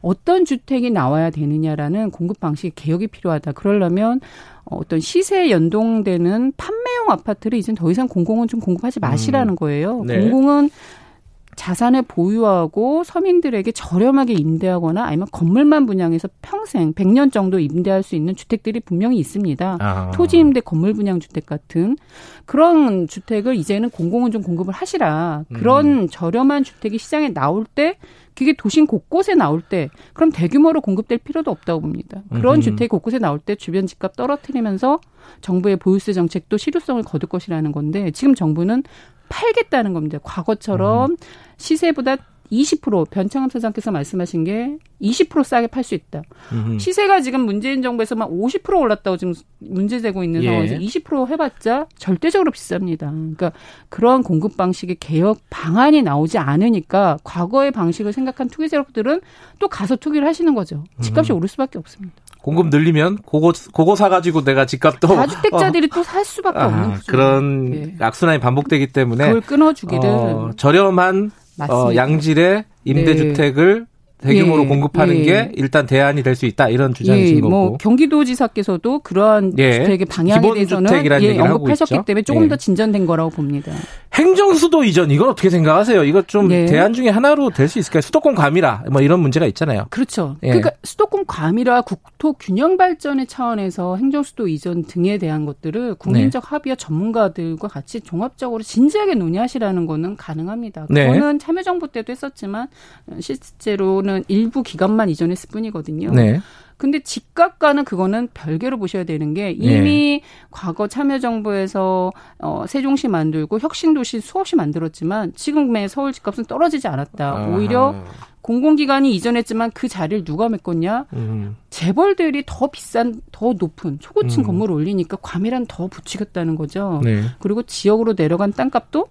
어떤 주택이 나와야 되느냐라는 공급 방식 개혁이 필요하다. 그러려면 어떤 시세에 연동되는 판매용 아파트를 이제 더 이상 공공은 좀 공급하지 마시라는 음. 거예요. 네. 공공은 자산을 보유하고 서민들에게 저렴하게 임대하거나 아니면 건물만 분양해서 평생 100년 정도 임대할 수 있는 주택들이 분명히 있습니다. 아. 토지 임대 건물 분양 주택 같은 그런 주택을 이제는 공공은 좀 공급을 하시라. 그런 음. 저렴한 주택이 시장에 나올 때 그게 도심 곳곳에 나올 때 그럼 대규모로 공급될 필요도 없다고 봅니다. 그런 음. 주택 곳곳에 나올 때 주변 집값 떨어뜨리면서 정부의 보유세 정책도 실효성을 거둘 것이라는 건데 지금 정부는 팔겠다는 겁니다. 과거처럼 음. 시세보다 20% 변창흠 사장께서 말씀하신 게 20% 싸게 팔 수 있다. 음흠. 시세가 지금 문재인 정부에서만 50% 올랐다고 지금 문제되고 있는 예. 상황에서 20% 해봤자 절대적으로 비쌉니다. 그러니까 그러한 공급 방식의 개혁 방안이 나오지 않으니까 과거의 방식을 생각한 투기 세력들은 또 가서 투기를 하시는 거죠. 집값이 음. 오를 수밖에 없습니다.
공급 늘리면 그거 그거 사가지고 내가 집값도
다주택자들이 [LAUGHS] 어. 또살 수밖에 아, 없는
거죠. 그런 네. 악순환이 반복되기 때문에
그걸 끊어주기를 어,
저렴한 어, 양질의 임대주택을 네. 대규모로 예, 공급하는 예. 게 일단 대안이 될 수 있다 이런 주장이신 예, 뭐 거고.
뭐 경기도지사께서도 그러한 예, 주택의 방향에 대해서는 예, 언급하셨기 때문에 조금 예. 더 진전된 거라고 봅니다.
행정수도 이전 이건 어떻게 생각하세요? 이거 좀 네. 대안 중에 하나로 될 수 있을까요? 수도권 과밀화 뭐 이런 문제가 있잖아요.
그렇죠. 예. 그러니까 수도권 과밀화 국토 균형 발전의 차원에서 행정수도 이전 등에 대한 것들을 국민적 네. 합의와 전문가들과 같이 종합적으로 진지하게 논의하시라는 거는 가능합니다. 네. 그거는 네. 참여정부 때도 했었지만 실제로는 일부 기관만 이전했을 뿐이거든요. 네. 근데 집값과는 그거는 별개로 보셔야 되는 게 이미 네. 과거 참여정부에서 어, 세종시 만들고 혁신도시 수없이 만들었지만 지금의 서울 집값은 떨어지지 않았다. 아. 오히려 공공기관이 이전했지만 그 자리를 누가 메꿨냐? 음. 재벌들이 더 비싼, 더 높은 초고층 음. 건물을 올리니까 과밀한 더 붙이겠다는 거죠. 네. 그리고 지역으로 내려간 땅값도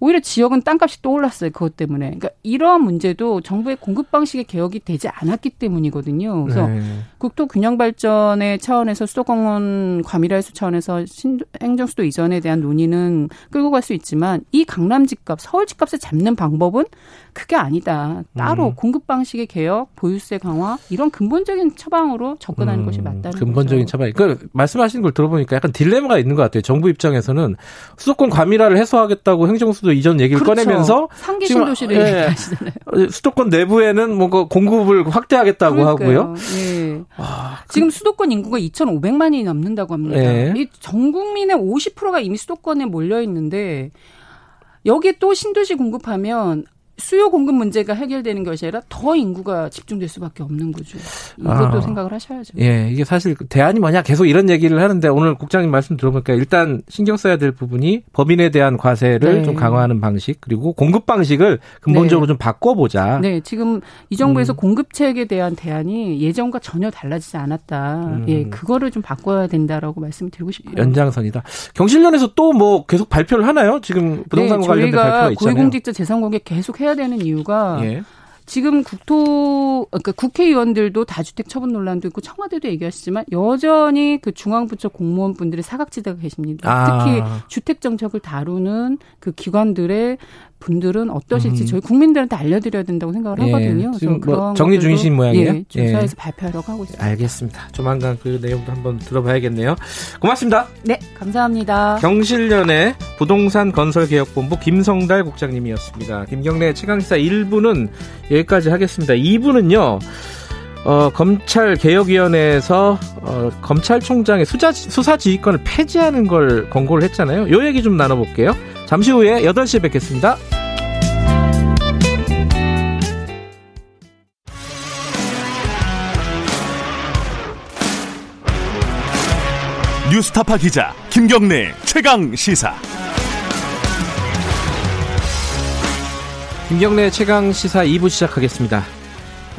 오히려 지역은 땅값이 또 올랐어요. 그것 때문에. 그러니까 이러한 문제도 정부의 공급 방식의 개혁이 되지 않았기 때문이거든요. 그래서 네. 국토 균형 발전의 차원에서 수도공원 과밀화 해소 차원에서 신, 행정수도 이전에 대한 논의는 끌고 갈 수 있지만 이 강남 집값, 서울 집값을 잡는 방법은 그게 아니다. 따로 음. 공급 방식의 개혁, 보유세 강화 이런 근본적인 처방으로 접근하는 음. 것이 맞다는
근본적인 거죠. 처방. 그러니까 말씀하신 걸 들어보니까 약간 딜레마가 있는 것 같아요. 정부 입장에서는 수도권 과밀화를 해소하겠다고 행정수도 이전 얘기를 그렇죠. 꺼내면서
상계 신도시를 예, 얘기하시잖아요.
수도권 내부에는 뭔가 공급을 확대하겠다고 그러니까요. 하고요. 예.
아, 그 지금 수도권 인구가 2,500만이 넘는다고 합니다. 예. 이전 국민의 50%가 이미 수도권에 몰려 있는데 여기에 또 신도시 공급하면 수요 공급 문제가 해결되는 것이 아니라 더 인구가 집중될 수밖에 없는 거죠. 이것도 아, 생각을 하셔야죠.
예, 이게 사실 대안이 뭐냐 계속 이런 얘기를 하는데 오늘 국장님 말씀 들어보니까 일단 신경 써야 될 부분이 법인에 대한 과세를 네. 좀 강화하는 방식 그리고 공급 방식을 근본적으로 네. 좀 바꿔보자.
네, 지금 이 정부에서 음. 공급책에 대한 대안이 예전과 전혀 달라지지 않았다. 음. 예, 그거를 좀 바꿔야 된다라고 말씀을 드리고 싶어요.
연장선이다. 경실련에서 또 뭐 계속 발표를 하나요? 지금 부동산 네, 관련된 발표가 있잖아요.
고위공직자 재산 공개 계속 해야 되는 이유가 예. 지금 국토 그러니까 국회의원들도 다주택 처분 논란도 있고 청와대도 얘기하시지만 여전히 그 중앙부처 공무원분들의 사각지대가 계십니다. 아. 특히 주택 정책을 다루는 그 기관들의 분들은 어떠실지 음. 저희 국민들한테 알려드려야 된다고 생각을 예. 하거든요.
지금 뭐 정리 중이신 모양이에요.
예, 조사해서 예. 발표하려고 하고 있습니다.
알겠습니다. 조만간 그 내용도 한번 들어봐야겠네요. 고맙습니다.
네, 감사합니다.
경실련의 부동산 건설개혁본부 김성달 국장님이었습니다. 김경래 최강시사 1부는 여기까지 하겠습니다. 2부는요. 어, 검찰개혁위원회에서 어, 검찰총장의 수자, 수사지휘권을 폐지하는 걸 권고를 했잖아요. 요 얘기 좀 나눠볼게요. 잠시 후에 8시에 뵙겠습니다.
뉴스타파 기자 김경래 최강 시사.
김경래 최강 시사 2부 시작하겠습니다.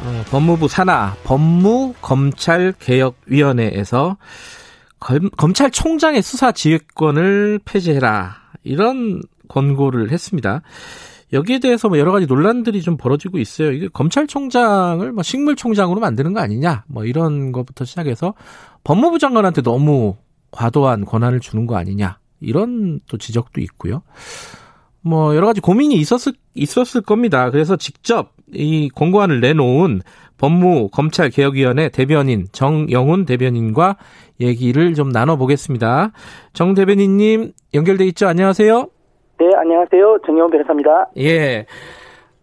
어, 법무부 산하 법무검찰개혁위원회에서 검, 검찰총장의 수사 지휘권을 폐지해라 이런 권고를 했습니다. 여기에 대해서 뭐 여러 가지 논란들이 좀 벌어지고 있어요. 이게 검찰총장을 뭐 식물총장으로 만드는 거 아니냐, 뭐 이런 것부터 시작해서 법무부 장관한테 너무 과도한 권한을 주는 거 아니냐, 이런 또 지적도 있고요. 뭐 여러 가지 고민이 있었을 있었을 겁니다. 그래서 직접 이 권고안을 내놓은 법무 검찰 개혁위원회 대변인 정영훈 대변인과 얘기를 좀 나눠보겠습니다. 정 대변인님 연결돼 있죠? 안녕하세요.
네, 안녕하세요. 정영훈 변호사입니다.
예.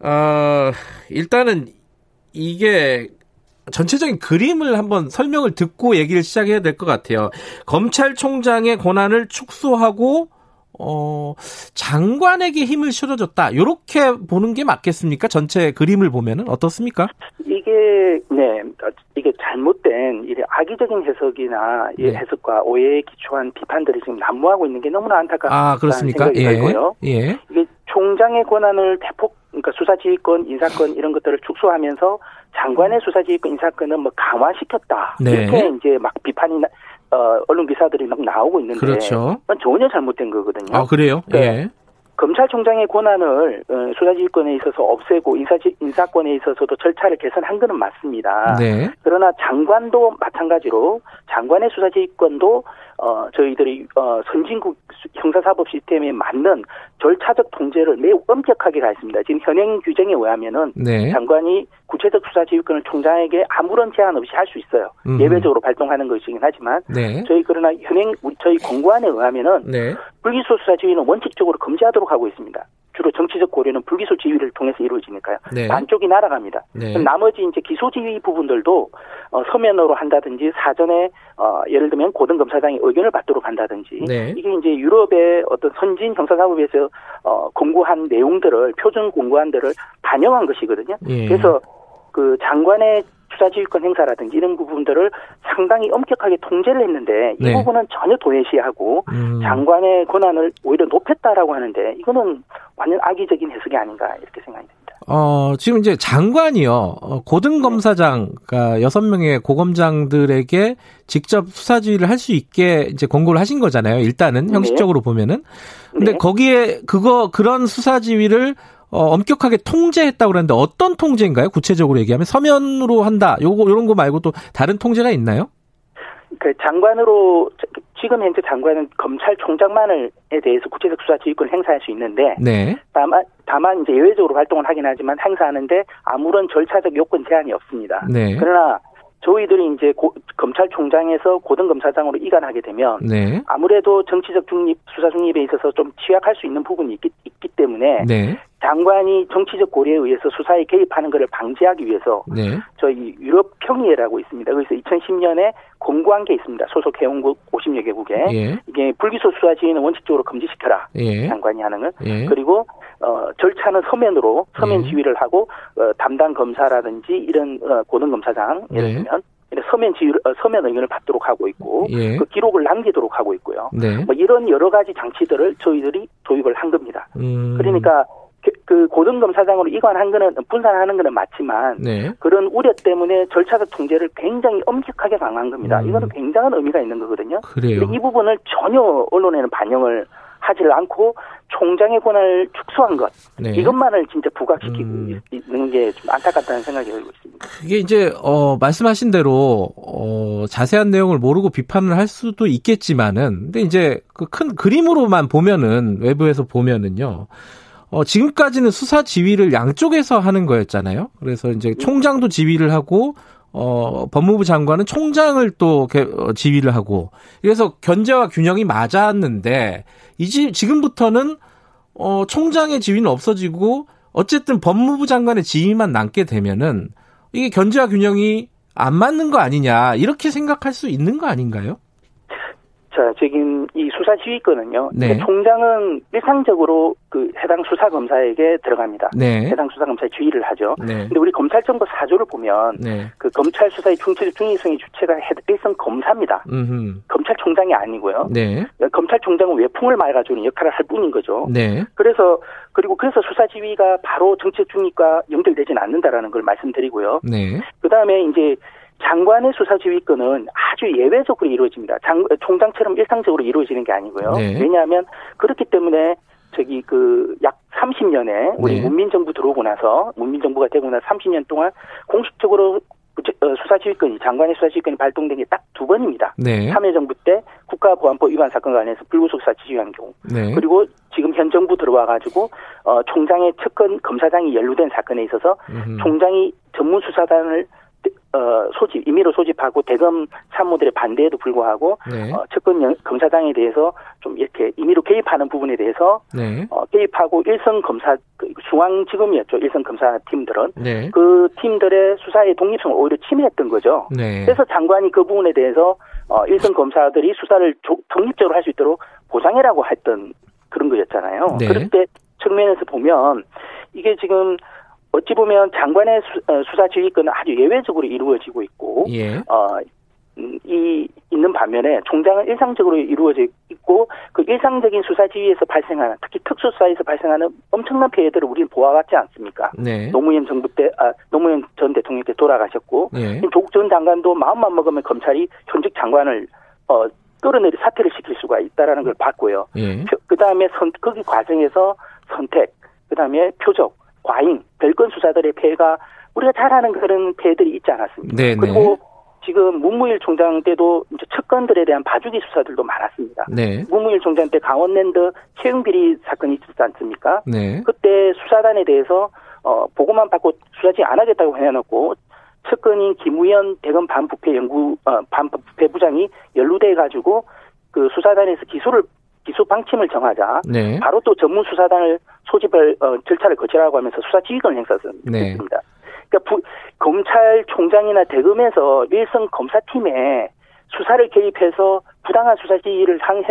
어, 일단은 이게 전체적인 그림을 한번 설명을 듣고 얘기를 시작해야 될 것 같아요. 검찰총장의 권한을 축소하고 어, 장관에게 힘을 실어줬다. 이렇게 보는 게 맞겠습니까? 전체 그림을 보면은 어떻습니까?
이게 네 이게 잘못된 이 악의적인 해석이나 네. 해석과 오해에 기초한 비판들이 지금 난무하고 있는 게 너무나 안타깝다. 아 그렇습니까? 생각이 예. 들고요. 예. 이게 총장의 권한을 대폭 그러니까 수사지휘권, 인사권 이런 것들을 축소하면서 장관의 수사지휘권, 인사권은 뭐 강화시켰다. 네. 이렇게 이제 막 비판이 어, 언론 기사들이 막 나오고 있는데 그렇죠. 전혀 잘못된 거거든요.
아 그래요? 네. 예.
검찰총장의 권한을 어, 수사지휘권에 있어서 없애고 인사 인사권에 있어서도 절차를 개선한 것은 맞습니다. 네. 그러나 장관도 마찬가지로 장관의 수사지휘권도 어, 저희들이 어, 선진국 형사사법 시스템에 맞는 절차적 통제를 매우 엄격하게 가했습니다. 지금 현행 규정에 의하면은 네. 장관이 구체적 수사 지휘권을 총장에게 아무런 제한 없이 할 수 있어요. 음흠. 예외적으로 발동하는 것이긴 하지만 네. 저희 그러나 현행 저희 공고안에 의하면은 네. 불기소 수사 지휘는 원칙적으로 금지하도록 하고 있습니다. 주로 정치적 고려는 불기소 지휘를 통해서 이루어지니까요. 네. 반쪽이 날아갑니다. 네. 나머지 이제 기소 지휘 부분들도 어, 서면으로 한다든지 사전에 어, 예를 들면 고등검사장의 의견을 받도록 한다든지 네. 이게 이제 유럽의 어떤 선진 형사사법에서 어, 공고한 내용들을 표준 공고안들을 반영한 것이거든요. 예. 그래서 그 장관의 수사지휘권 행사라든지 이런 부분들을 상당히 엄격하게 통제를 했는데 이 네. 부분은 전혀 도외시하고 음. 장관의 권한을 오히려 높였다라고 하는데 이거는 완전 악의적인 해석이 아닌가 이렇게 생각이 듭니다.
어, 지금 이제 장관이요, 어, 고등검사장, 그러니까 여섯 명의 고검장들에게 직접 수사 지휘를 할 수 있게 이제 권고를 하신 거잖아요. 일단은 네. 형식적으로 보면은. 근데 네. 거기에 그거, 그런 수사 지휘를 어, 엄격하게 통제했다고 그러는데 어떤 통제인가요? 구체적으로 얘기하면 서면으로 한다. 요거, 요런 거 말고 또 다른 통제가 있나요?
그 장관으로 지금 현재 장관은 검찰총장만을에 대해서 구체적 수사 지휘권을 행사할 수 있는데 네. 다만 다만 이제 예외적으로 활동을 하긴 하지만 행사하는데 아무런 절차적 요건 제한이 없습니다. 네. 그러나 저희들이 이제 고, 검찰총장에서 고등검사장으로 이관하게 되면 네. 아무래도 정치적 중립, 수사 중립에 있어서 좀 취약할 수 있는 부분이 있기, 있기 때문에 네. 장관이 정치적 고려에 의해서 수사에 개입하는 것을 방지하기 위해서 네. 저희 유럽 평의회라고 있습니다. 그래서 2010년에 공고한 게 있습니다. 소속 회원국 50여 개국에 예. 이게 불기소 수사 지휘는 원칙적으로 금지시켜라 예. 장관이 하는 걸 예. 그리고 어, 절차는 서면으로 서면 예. 지휘를 하고 어, 담당 검사라든지 이런 어, 고등 검사장 예를 예. 들면 서면 지휘 어, 서면 의견을 받도록 하고 있고 예. 그 기록을 남기도록 하고 있고요. 네. 뭐 이런 여러 가지 장치들을 저희들이 도입을 한 겁니다. 음. 그러니까 그, 그 고등검 사장으로 이관한 거는 분산하는 거는 맞지만 네. 그런 우려 때문에 절차적 통제를 굉장히 엄격하게 강화한 겁니다. 음. 이거는 굉장한 의미가 있는 거거든요.
그래요.
이 부분을 전혀 언론에는 반영을 하지를 않고 총장의 권한을 축소한 것 네. 이것만을 진짜 부각시키고 음. 있는 게 좀 안타깝다는 생각이 들고 있습니다.
그게 이제 어 말씀하신 대로 어 자세한 내용을 모르고 비판을 할 수도 있겠지만은 근데 이제 그 큰 그림으로만 보면은 외부에서 보면은요. 어, 지금까지는 수사 지휘를 양쪽에서 하는 거였잖아요. 그래서 이제 총장도 지휘를 하고 어, 법무부 장관은 총장을 또 어, 지휘를 하고 그래서 견제와 균형이 맞았는데 이제 지금부터는 어, 총장의 지휘는 없어지고 어쨌든 법무부 장관의 지휘만 남게 되면은 이게 견제와 균형이 안 맞는 거 아니냐 이렇게 생각할 수 있는 거 아닌가요?
자, 지금 이 수사 지휘권은요. 네. 총장은 일상적으로 그 해당 수사 검사에게 들어갑니다. 네. 해당 수사 검사에 지휘를 하죠. 네. 근데 우리 검찰정보 사조를 보면 네. 그 검찰 수사의 중체적 중의성의 주체가 일선 검사입니다. 음흠. 검찰총장이 아니고요. 네. 검찰총장은 외풍을 말아주는 역할을 할 뿐인 거죠. 네. 그래서 그리고 그래서 수사 지휘가 바로 정치적 중립과 연결되지는 않는다라는 걸 말씀드리고요. 네. 그다음에 이제 장관의 수사 지휘권은 아주 예외적으로 이루어집니다. 장, 총장처럼 일상적으로 이루어지는 게 아니고요. 네. 왜냐하면 그렇기 때문에 저기 그 약 30년에 우리 네. 문민정부 들어오고 나서 문민정부가 되고 나서 30년 동안 공식적으로 어, 수사지휘권이 장관의 수사지휘권이 발동된 게 딱 두 번입니다. 네. 참여정부 때 국가보안법 위반 사건 관련해서 불구속 수사 지휘한 경우, 네. 그리고 지금 현 정부 들어와 가지고 어, 총장의 측근 검사장이 연루된 사건에 있어서 음흠. 총장이 전문 수사단을 어, 소집, 임의로 소집하고 대검 참모들의 반대에도 불구하고 네. 어, 측근 검사장에 대해서 좀 이렇게 임의로 개입하는 부분에 대해서 네. 어, 개입하고 일선 검사 그 중앙지검이었죠 일선 검사 팀들은 네. 그 팀들의 수사의 독립성을 오히려 침해했던 거죠. 네. 그래서 장관이 그 부분에 대해서 어, 일선 검사들이 수사를 조, 독립적으로 할 수 있도록 보상해라고 했던 그런 거였잖아요. 네. 그럴 때 측면에서 보면 이게 지금 어찌 보면 장관의 수, 어, 사 지휘권은 아주 예외적으로 이루어지고 있고, 예. 어, 음, 이 있는 반면에 총장은 일상적으로 이루어져 있고 그 일상적인 수사 지휘에서 발생하는 특히 특수수사에서 발생하는 엄청난 피해들을 우리는 보아왔지 않습니까? 네. 노무현 정부 때 아, 노무현 전 대통령 때 돌아가셨고 네. 조국 전 장관도 마음만 먹으면 검찰이 현직 장관을 어 끌어내리 사퇴를 시킬 수가 있다라는 걸 봤고요. 예. 그 다음에 선 거기 과정에서 선택, 그 다음에 표적, 과잉, 별건 수사들의 폐해가 우리가 잘 아는 그런 폐해들이 있지 않았습니까? 네네. 네. 그리고 지금 문무일 총장 때도 이제 측근들에 대한 봐주기 수사들도 많았습니다. 네. 문무일 총장 때 강원랜드 채용 비리 사건이 있었지 않습니까? 네. 그때 수사단에 대해서 어 보고만 받고 수사지 안 하겠다고 해놓고 측근인 김우현 대검 반부패 연구 어 반부패 부장이 연루돼 가지고 그 수사단에서 기소를 기소 방침을 정하자 네. 바로 또 전문 수사단을 소집을 어, 절차를 거치라고 하면서 수사 지휘권을 행사했습니다. 네. 그러니까 부, 검찰총장이나 대검에서 일선 검사팀에 수사를 개입해서 부당한 수사 지휘를 한,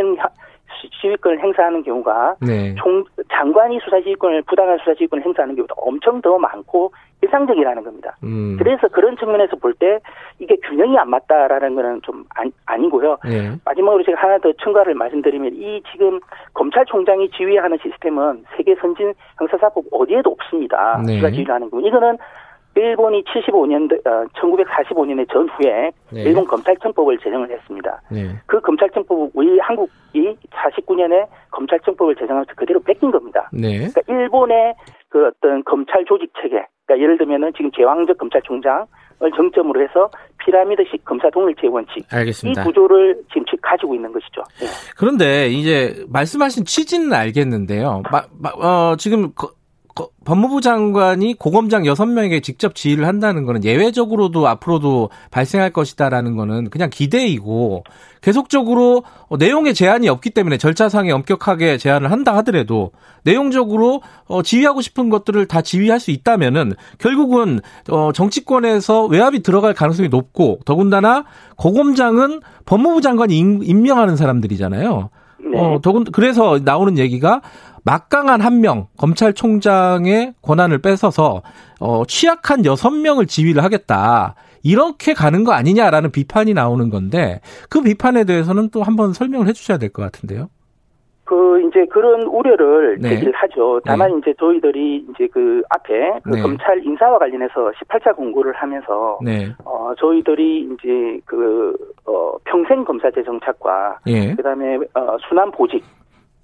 지휘권을 행사하는 경우가 네. 총 장관이 수사 지휘권을 부당한 수사 지휘권을 행사하는 경우도 엄청 더 많고 일상적이라는 겁니다. 음. 그래서 그런 측면에서 볼 때 이게 균형이 안 맞다라는 거는 좀 아 니, 고요 네. 마지막으로 제가 하나 더 첨가를 말씀드리면 이 지금 검찰총장이 지휘하는 시스템은 세계 선진 형사사법 어디에도 없습니다. 네. 수사 지휘를 하는 거 이거는 일본이 75년, 어, 1945년의 전후에 네. 일본 검찰청법을 제정을 했습니다. 네. 그 검찰청법 우리 한국이 49년에 검찰청법을 제정하면서 그대로 뺏긴 겁니다. 네. 그러니까 일본의 그 어떤 검찰 조직 체계, 그러니까 예를 들면은 지금 제왕적 검찰총장을 정점으로 해서 피라미드식 검사 동일체 원칙, 알겠습니다. 이 구조를 지금 가지고 있는 것이죠. 네.
그런데 이제 말씀하신 취지는 알겠는데요. 마, 마, 어, 지금 법무부 장관이 고검장 6명에게 직접 지휘를 한다는 거는 예외적으로도 앞으로도 발생할 것이다라는 거는 그냥 기대이고 계속적으로 내용에 제한이 없기 때문에 절차상에 엄격하게 제한을 한다 하더라도 내용적으로 어, 지휘하고 싶은 것들을 다 지휘할 수 있다면은 결국은 어, 정치권에서 외압이 들어갈 가능성이 높고 더군다나 고검장은 법무부 장관이 임명하는 사람들이잖아요. 네. 어, 더군 그래서 나오는 얘기가 막강한 한 명 검찰총장의 권한을 뺏어서 어, 취약한 여섯 명을 지휘를 하겠다. 이렇게 가는 거 아니냐라는 비판이 나오는 건데 그 비판에 대해서는 또 한번 설명을 해주셔야 될 것 같은데요.
그 이제 그런 우려를 네. 제기를 하죠. 다만 네. 이제 저희들이 이제 그 앞에 그 네. 검찰 인사와 관련해서 18차 공고를 하면서 네. 어 저희들이 이제 그어 평생 검사제 정착과 예. 그다음에 어 순환 보직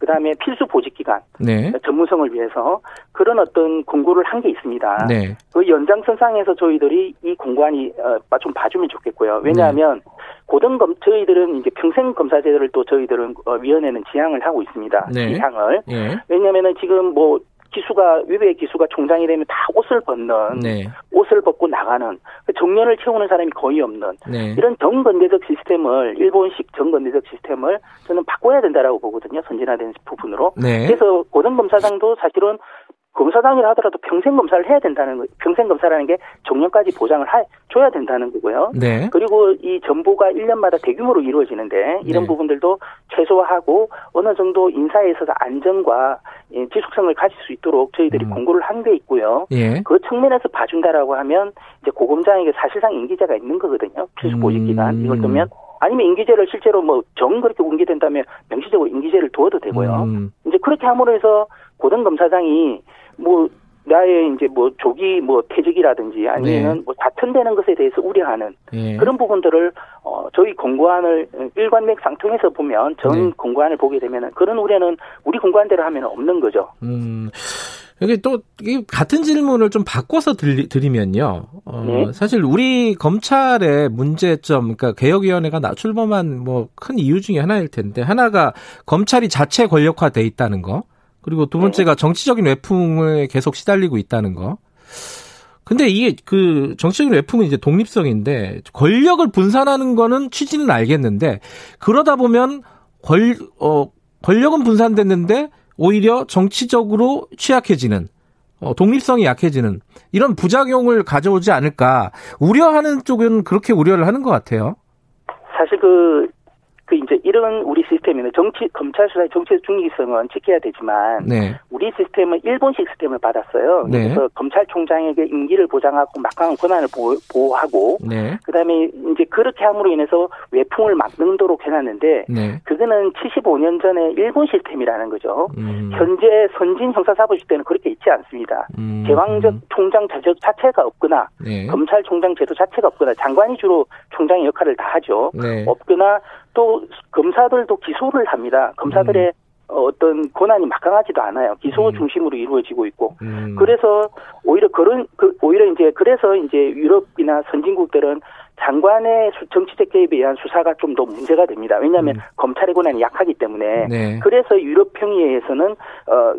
그 다음에 필수 보직 기간 네. 전문성을 위해서 그런 어떤 공고를 한 게 있습니다. 네. 그 연장선상에서 저희들이 이 공고안이 어, 좀 봐주면 좋겠고요. 왜냐하면 네. 고등검 저희들은 이제 평생 검사제도를 또 저희들은 어, 위원회는 지향을 하고 있습니다. 네. 지향을 네. 왜냐하면은 지금 뭐 기수가 위배 기수가 총장이 되면 다 옷을 벗는 네. 옷을 벗고 나가는 그 정년을 채우는 사람이 거의 없는 네. 이런 정건대적 시스템을 일본식 정건대적 시스템을 저는 바꿔야 된다라고 보거든요 선진화된 부분으로 네. 그래서 고등검사장도 사실은 검사장이라 하더라도 평생 검사를 해야 된다는 거, 평생 검사라는 게 정년까지 보장을 하, 줘야 된다는 거고요. 네. 그리고 이 정보가 1년마다 대규모로 이루어지는데 이런 네. 부분들도 최소화하고 어느 정도 인사에 있어서 안정과 예, 지속성을 가질 수 있도록 저희들이 음. 공고를 한 게 있고요. 예. 그 측면에서 봐준다라고 하면 이제 고검장에게 사실상 임기제가 있는 거거든요. 필수 보직 기간 음. 이걸 두면 아니면 임기제를 실제로 뭐 정 그렇게 공개된다면 명시적으로 임기제를 두어도 되고요. 음. 이제 그렇게 함으로 해서 고등검사장이 뭐 나의 이제 뭐 조기 뭐 퇴직이라든지 아니면 네. 뭐 다튼되는 것에 대해서 우려하는 네. 그런 부분들을 어 저희 공고안을 일관맥 상 통해서 보면 전 네. 공고안을 보게 되면은 그런 우려는 우리 공고안대로 하면 없는 거죠. 음.
여기 또 같은 질문을 좀 바꿔서 드리, 드리면요. 어, 네. 사실 우리 검찰의 문제점, 그러니까 개혁위원회가 출범한 뭐 큰 이유 중에 하나일 텐데 하나가 검찰이 자체 권력화돼 있다는 거. 그리고 두 번째가 정치적인 외풍에 계속 시달리고 있다는 거. 근데 이게 그 정치적인 외풍은 이제 독립성인데 권력을 분산하는 거는 취지는 알겠는데 그러다 보면 권, 어, 권력은 분산됐는데 오히려 정치적으로 취약해지는 어, 독립성이 약해지는 이런 부작용을 가져오지 않을까 우려하는 쪽은 그렇게 우려를 하는 것 같아요.
사실 그 그 이제 이런 우리 시스템에는 정치 검찰 수사의 정치 중립성은 지켜야 되지만 네. 우리 시스템은 일본식 시스템을 받았어요. 네. 그래서 검찰총장에게 임기를 보장하고 막강한 권한을 보호, 하고 네. 그다음에 이제 그렇게 함으로 인해서 외풍을 막는도록 해놨는데 네. 그거는 75년 전에 일본 시스템이라는 거죠. 음. 현재 선진 형사사법 시 대는 그렇게 있지 않습니다. 음. 제왕적 총장 제도 자체가 없거나 네. 검찰총장 제도 자체가 없거나 장관이 주로 총장의 역할을 다 하죠. 네. 없거나 또 검사들도 기소를 합니다. 검사들의 음. 어떤 권한이 막강하지도 않아요. 기소 음. 중심으로 이루어지고 있고. 음. 그래서 오히려 그런 그 오히려 이제 그래서 이제 유럽이나 선진국들은 장관의 정치적 개입에 의한 수사가 좀 더 문제가 됩니다. 왜냐하면 음. 검찰의 권한이 약하기 때문에. 네. 그래서 유럽 평의회에서는 어.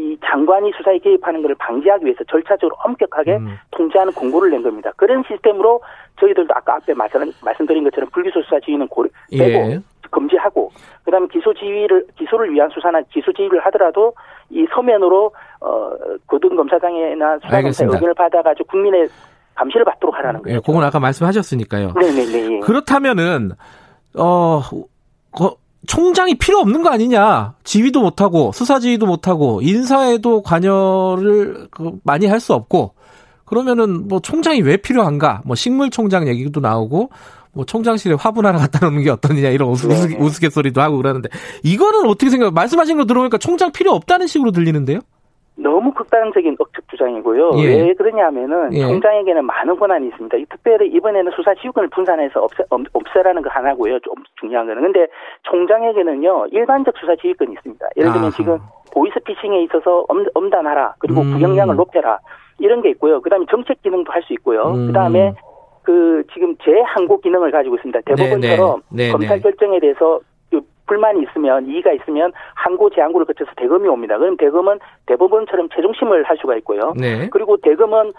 이 장관이 수사에 개입하는 것을 방지하기 위해서 절차적으로 엄격하게 음. 통제하는 공고를 낸 겁니다. 그런 시스템으로 저희들도 아까 앞에 말씀, 말씀드린 것처럼 불기소 수사 지휘는 고, 빼고 예. 금지하고 그다음에 기소 지휘를 기소를 위한 수사나 기소 지휘를 하더라도 이 서면으로 어 고등 검사장이나 수사검사의 의견을 받아가지고 국민의 감시를 받도록 하라는 거예요.
예, 그건 아까 말씀하셨으니까요.
네네네.
그렇다면은 어 거, 총장이 필요 없는 거 아니냐. 지휘도 못하고, 수사지휘도 못하고, 인사에도 관여를 그 많이 할 수 없고, 그러면은 뭐 총장이 왜 필요한가? 뭐 식물총장 얘기도 나오고, 뭐 총장실에 화분 하나 갖다 놓는 게 어떠느냐 이런 우스, 네. 우스갯소리도 하고 그러는데 이거는 어떻게 생각해요? 말씀하신 거 들어보니까 총장 필요 없다는 식으로 들리는데요?
너무 극단적인 억측 주장이고요. 예. 왜 그러냐면은 예. 총장에게는 많은 권한이 있습니다. 특별히 이번에는 수사 지휘권을 분산해서 없애, 없애라는 거 하나고요. 좀 중요한 거는. 근데 총장에게는요, 일반적 수사 지휘권이 있습니다. 예를 들면 아하. 지금 보이스피싱에 있어서 엄, 엄단하라. 그리고 음. 구경량을 높여라. 이런 게 있고요. 그 다음에 정책 기능도 할 수 있고요. 음. 그 다음에 그 지금 재항고 기능을 가지고 있습니다. 대법원처럼 네네. 네네. 검찰 결정에 대해서 불만이 있으면 이의가 있으면 항고 재항고를 거쳐서 대검이 옵니다. 그럼 대검은 대법원처럼 최종심을 할 수가 있고요. 네. 그리고 대검은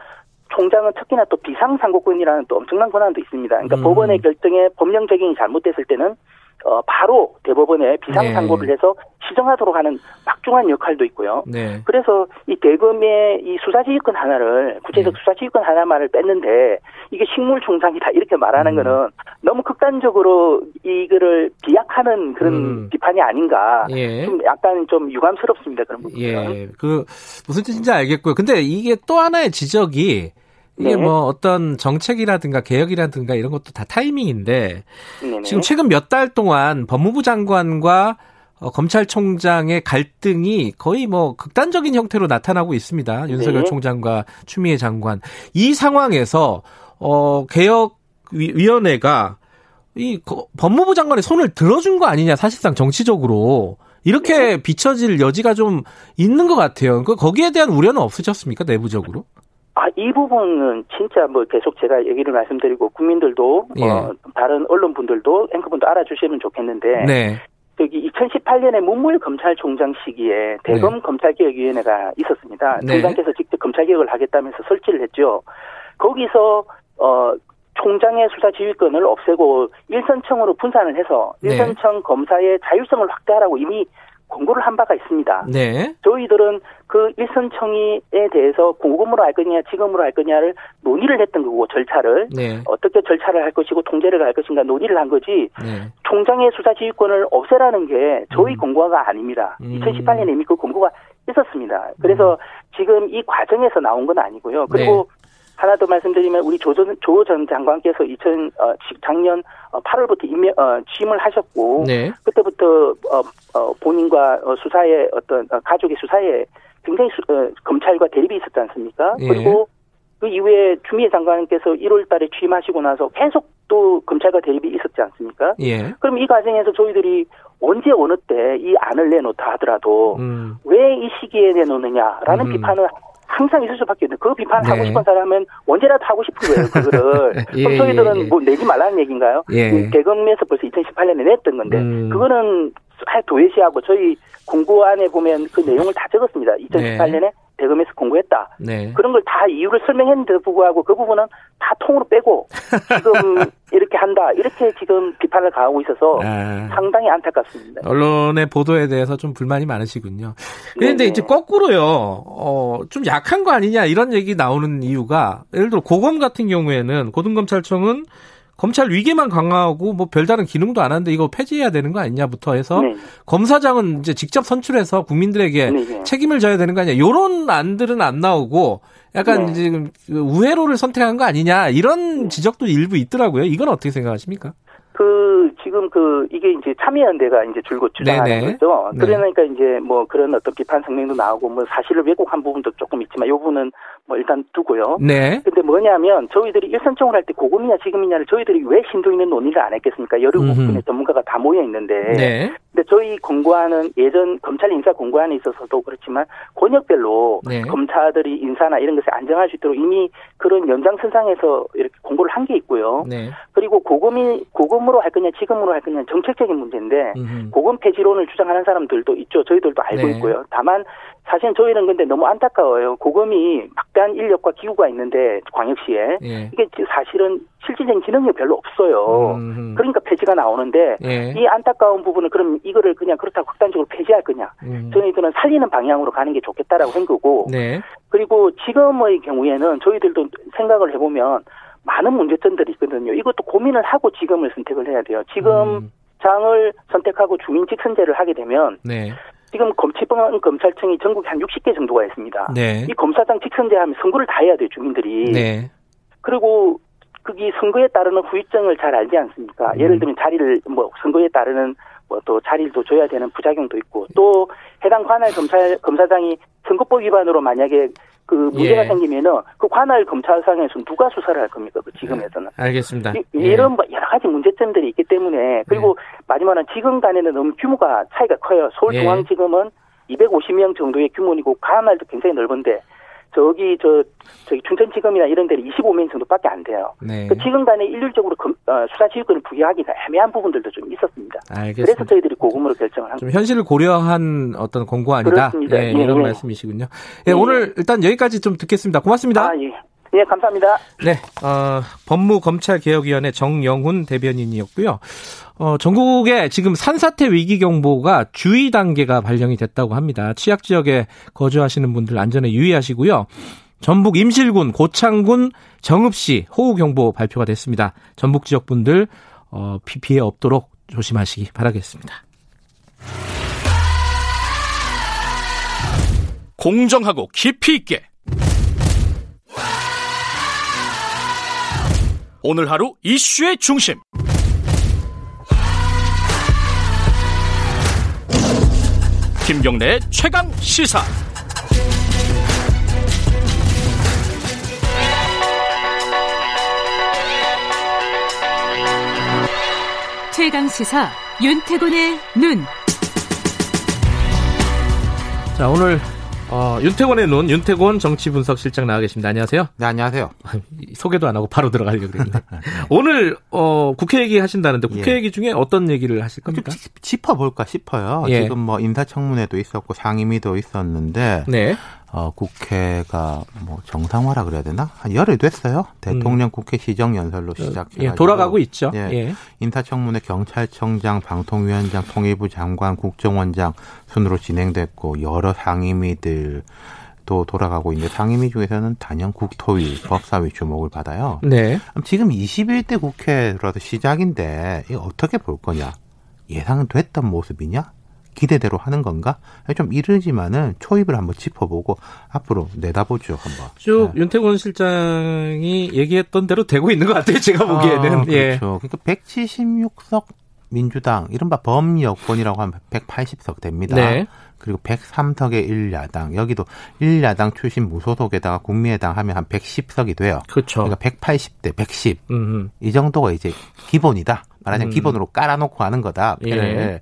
총장은 특히나 또 비상상고권이라는 또 엄청난 권한도 있습니다. 그러니까 음. 법원의 결정에 법령 적용이 잘못됐을 때는 어, 바로 대법원에 비상상고를 네. 해서 시정하도록 하는 막중한 역할도 있고요. 네. 그래서 이 대검의 이 수사지휘권 하나를 구체적 네. 수사지휘권 하나만을 뺐는데 이게 식물총장이다 이렇게 말하는 음. 거는 너무 극단적으로 이거를 비약하는 그런 음. 비판이 아닌가. 예. 좀 약간 좀 유감스럽습니다 그런 부분.
예. 그 무슨 뜻인지 알겠고요. 근데 이게 또 하나의 지적이 이게 네. 뭐 어떤 정책이라든가 개혁이라든가 이런 것도 다 타이밍인데 네네. 지금 최근 몇 달 동안 법무부 장관과 어, 검찰총장의 갈등이 거의 뭐 극단적인 형태로 나타나고 있습니다. 윤석열 네. 총장과 추미애 장관. 이 상황에서 어 개혁위원회가 이 법무부 장관의 손을 들어준 거 아니냐 사실상 정치적으로 이렇게 네. 비춰질 여지가 좀 있는 것 같아요. 그 거기에 대한 우려는 없으셨습니까 내부적으로?
아, 이 부분은 진짜 뭐 계속 제가 얘기를 말씀드리고 국민들도 예. 어, 다른 언론분들도 앵커분도 알아주시면 좋겠는데 네. 저기 2018년에 문물 검찰총장 시기에 대검 네. 검찰개혁위원회가 있었습니다. 네. 총장께서 직접 검찰개혁을 하겠다면서 설치를 했죠. 거기서 어 총장의 수사 지휘권을 없애고 일선청으로 분산을 해서 네. 일선청 검사의 자율성을 확대하라고 이미 공고를 한 바가 있습니다. 네. 저희들은 그 일선청에 대해서 고금으로 할 거냐, 지금으로 할 거냐를 논의를 했던 거고 절차를 네. 어떻게 절차를 할 것이고 통제를 할 것인가 논의를 한 거지. 네. 총장의 수사 지휘권을 없애라는 게 저희 음. 공고가 아닙니다. 음. 2018년에 이미 그 공고가 있었습니다. 그래서 음. 지금 이 과정에서 나온 건 아니고요. 그리고 네. 하나 더 말씀드리면 우리 조전 조전 장관께서 2000 어, 작년 8월부터 어, 임명 어, 취임을 하셨고 네. 그때부터 어, 어, 본인과 어, 수사에 어떤 어, 가족의 수사에 굉장히 수, 어, 검찰과 대립이 있었지 않습니까? 예. 그리고 그 이후에 추미애 장관께서 1월달에 취임하시고 나서 계속 또 검찰과 대립이 있었지 않습니까? 예. 그럼 이 과정에서 저희들이 언제 어느 때 이 안을 내놓다 하더라도 음. 왜이 시기에 내놓느냐라는 음. 비판을 항상 있을 수밖에 없는데 그 비판을 네. 하고 싶은 사람은 언제라도 하고 싶은 거예요. 그거를. [LAUGHS] 예, 그럼 저희들은 예, 예. 뭐 내지 말라는 얘기인가요? 예. 대검에서 벌써 2018년에 냈던 건데 음. 그거는 도외시하고 저희 공고안에 보면 그 내용을 다 적었습니다. 2018년에 네. 대검에서 공고했다. 네. 그런 걸 다 이유를 설명했는데도 불구하고 그 부분은 다 통으로 빼고 지금 [LAUGHS] 이렇게 한다. 이렇게 지금 비판을 가하고 있어서 아. 상당히 안타깝습니다.
언론의 보도에 대해서 좀 불만이 많으시군요. 그런데 이제 거꾸로요. 어, 좀 약한 거 아니냐 이런 얘기 나오는 이유가 예를 들어 고검 같은 경우에는 고등검찰청은 검찰 위계만 강화하고 뭐 별다른 기능도 안 하는데 이거 폐지해야 되는 거 아니냐부터 해서 네. 검사장은 이제 직접 선출해서 국민들에게 네. 네. 책임을 져야 되는 거 아니냐. 요런 안들은 안 나오고 약간 네. 지금 그 우회로를 선택한 거 아니냐 이런 지적도 일부 있더라고요. 이건 어떻게 생각하십니까?
그 지금 그 이게 이제 참여연대가 이제 줄곧 주장하는. 거죠. 네. 그러니까 이제 뭐 그런 어떤 비판 성명도 나오고 뭐 사실을 왜곡한 부분도 조금 있지만 요 부분은 뭐 일단 두고요. 네. 근데 뭐냐면 저희들이 일선청을 할때 고금이냐 지금이냐를 저희들이 왜 심도 있는 논의를 안 했겠습니까? 여러 국분의 전문가가 다 모여 있는데. 네. 근데 저희 공고안은 예전 검찰 인사 공고안에 있어서도 그렇지만 권역별로 네. 검사들이 인사나 이런 것을 안정할 수 있도록 이미 그런 연장선상에서 이렇게 공고를 한 게 있고요. 네. 그리고 고금이 고금으로 할 거냐 지금으로 할 거냐 정책적인 문제인데 음흠. 고금 폐지론을 주장하는 사람들도 있죠. 저희들도 알고 네. 있고요. 다만 사실 저희는 근데 너무 안타까워요. 고금이 막대한 인력과 기구가 있는데 광역시에 예. 이게 사실은 실질적인 기능이 별로 없어요. 음. 그러니까 폐지가 나오는데 예. 이 안타까운 부분을 그럼 이거를 그냥 그렇다고 극단적으로 폐지할 거냐? 음. 저희들은 살리는 방향으로 가는 게 좋겠다라고 한 거고. 네. 그리고 지금의 경우에는 저희들도 생각을 해보면 많은 문제점들이 있거든요. 이것도 고민을 하고 지금을 선택을 해야 돼요. 지금 음. 장을 선택하고 주민 직선제를 하게 되면 네. 지금 검치범 검찰청이 전국에 한 60개 정도가 있습니다. 네. 이 검사장 직선제하면 선거를 다 해야 돼요 주민들이. 네. 그리고 거기 선거에 따르는 후유증을 잘 알지 않습니까? 음. 예를 들면 자리를 뭐 선거에 따르는 뭐 또 자리를 또 줘야 되는 부작용도 있고 또 해당 관할 검찰 검사장이 선거법 위반으로 만약에 그 문제가 예. 생기면은 그 관할 검찰상에서 누가 수사를 할 겁니까? 그 지금에서는.
네, 알겠습니다.
이, 이런 예. 여러 가지 문제점들이 있기 때문에 그리고 예. 마지막은 지금 간에는 너무 규모가 차이가 커요. 서울중앙지검은 예. 250명 정도의 규모이고 관할도 굉장히 넓은데 저기 저 저기 춘천지검이나 이런 데는 25명 정도밖에 안 돼요. 네. 그 지금 간에 일률적으로 검, 어, 수사 지휘권을 부여하기가 애매한 부분들도 좀 있었습니다. 알겠습니다. 그래서 저희들이 고금으로 결정을
한좀 현실을 고려한 어떤 공고 아니다 예, 예, 이런 예. 말씀이시군요. 예, 예, 오늘 일단 여기까지 좀 듣겠습니다. 고맙습니다. 아,
예. 예, 감사합니다.
네, 어, 법무검찰개혁위원회 정영훈 대변인이었고요. 어, 전국에 지금 산사태 위기 경보가 주의 단계가 발령이 됐다고 합니다. 취약 지역에 거주하시는 분들 안전에 유의하시고요. 전북 임실군, 고창군, 정읍시 호우 경보 발표가 됐습니다. 전북 지역 분들 어, 피해 없도록 조심하시기 바라겠습니다.
공정하고 깊이 있게 오늘 하루 이슈의 중심 김경래 최강 시사.
최강 시사 윤태곤의 눈.
자 오늘 어, 윤태곤의 눈, 윤태곤 정치분석실장 나와 계십니다. 안녕하세요.
네, 안녕하세요. [LAUGHS]
소개도 안 하고 바로 들어가려고 그랬는데. [LAUGHS] 오늘, 어, 국회 얘기 하신다는데 국회 예. 얘기 중에 어떤 얘기를 하실 겁니까?
짚어볼까 싶어요. 예. 지금 뭐 인사청문회도 있었고 상임위도 있었는데. 네. 어, 국회가 뭐 정상화라 그래야 되나? 한 열흘 됐어요. 대통령 음. 국회 시정 연설로 시작해 예,
돌아가고 있죠.
예. 예. 인사청문회 경찰청장, 방통위원장, 통일부 장관, 국정원장 순으로 진행됐고 여러 상임위들 또 돌아가고 있는데 상임위 중에서는 단연 국토위, 법사위 주목을 받아요. 네. 지금 21대 국회로서 시작인데 이거 어떻게 볼 거냐? 예상됐던 모습이냐? 기대대로 하는 건가? 좀 이르지만은 초입을 한번 짚어보고 앞으로 내다보죠 한번.
쭉 네. 윤태곤 실장이 얘기했던 대로 되고 있는 것 같아요. 제가 보기에는. 아,
예. 그렇죠. 예. 그러니까 176석 민주당 이른바 범여권이라고 하면 180석 됩니다. 네. 그리고 103석의 1야당 여기도 1야당 출신 무소속에다가 국민의당 하면 한 110석이 돼요.
그렇죠.
그러니까 180대 110. 음흠. 이 정도가 이제 기본이다. 말하자면 음. 기본으로 깔아놓고 하는 거다. 예.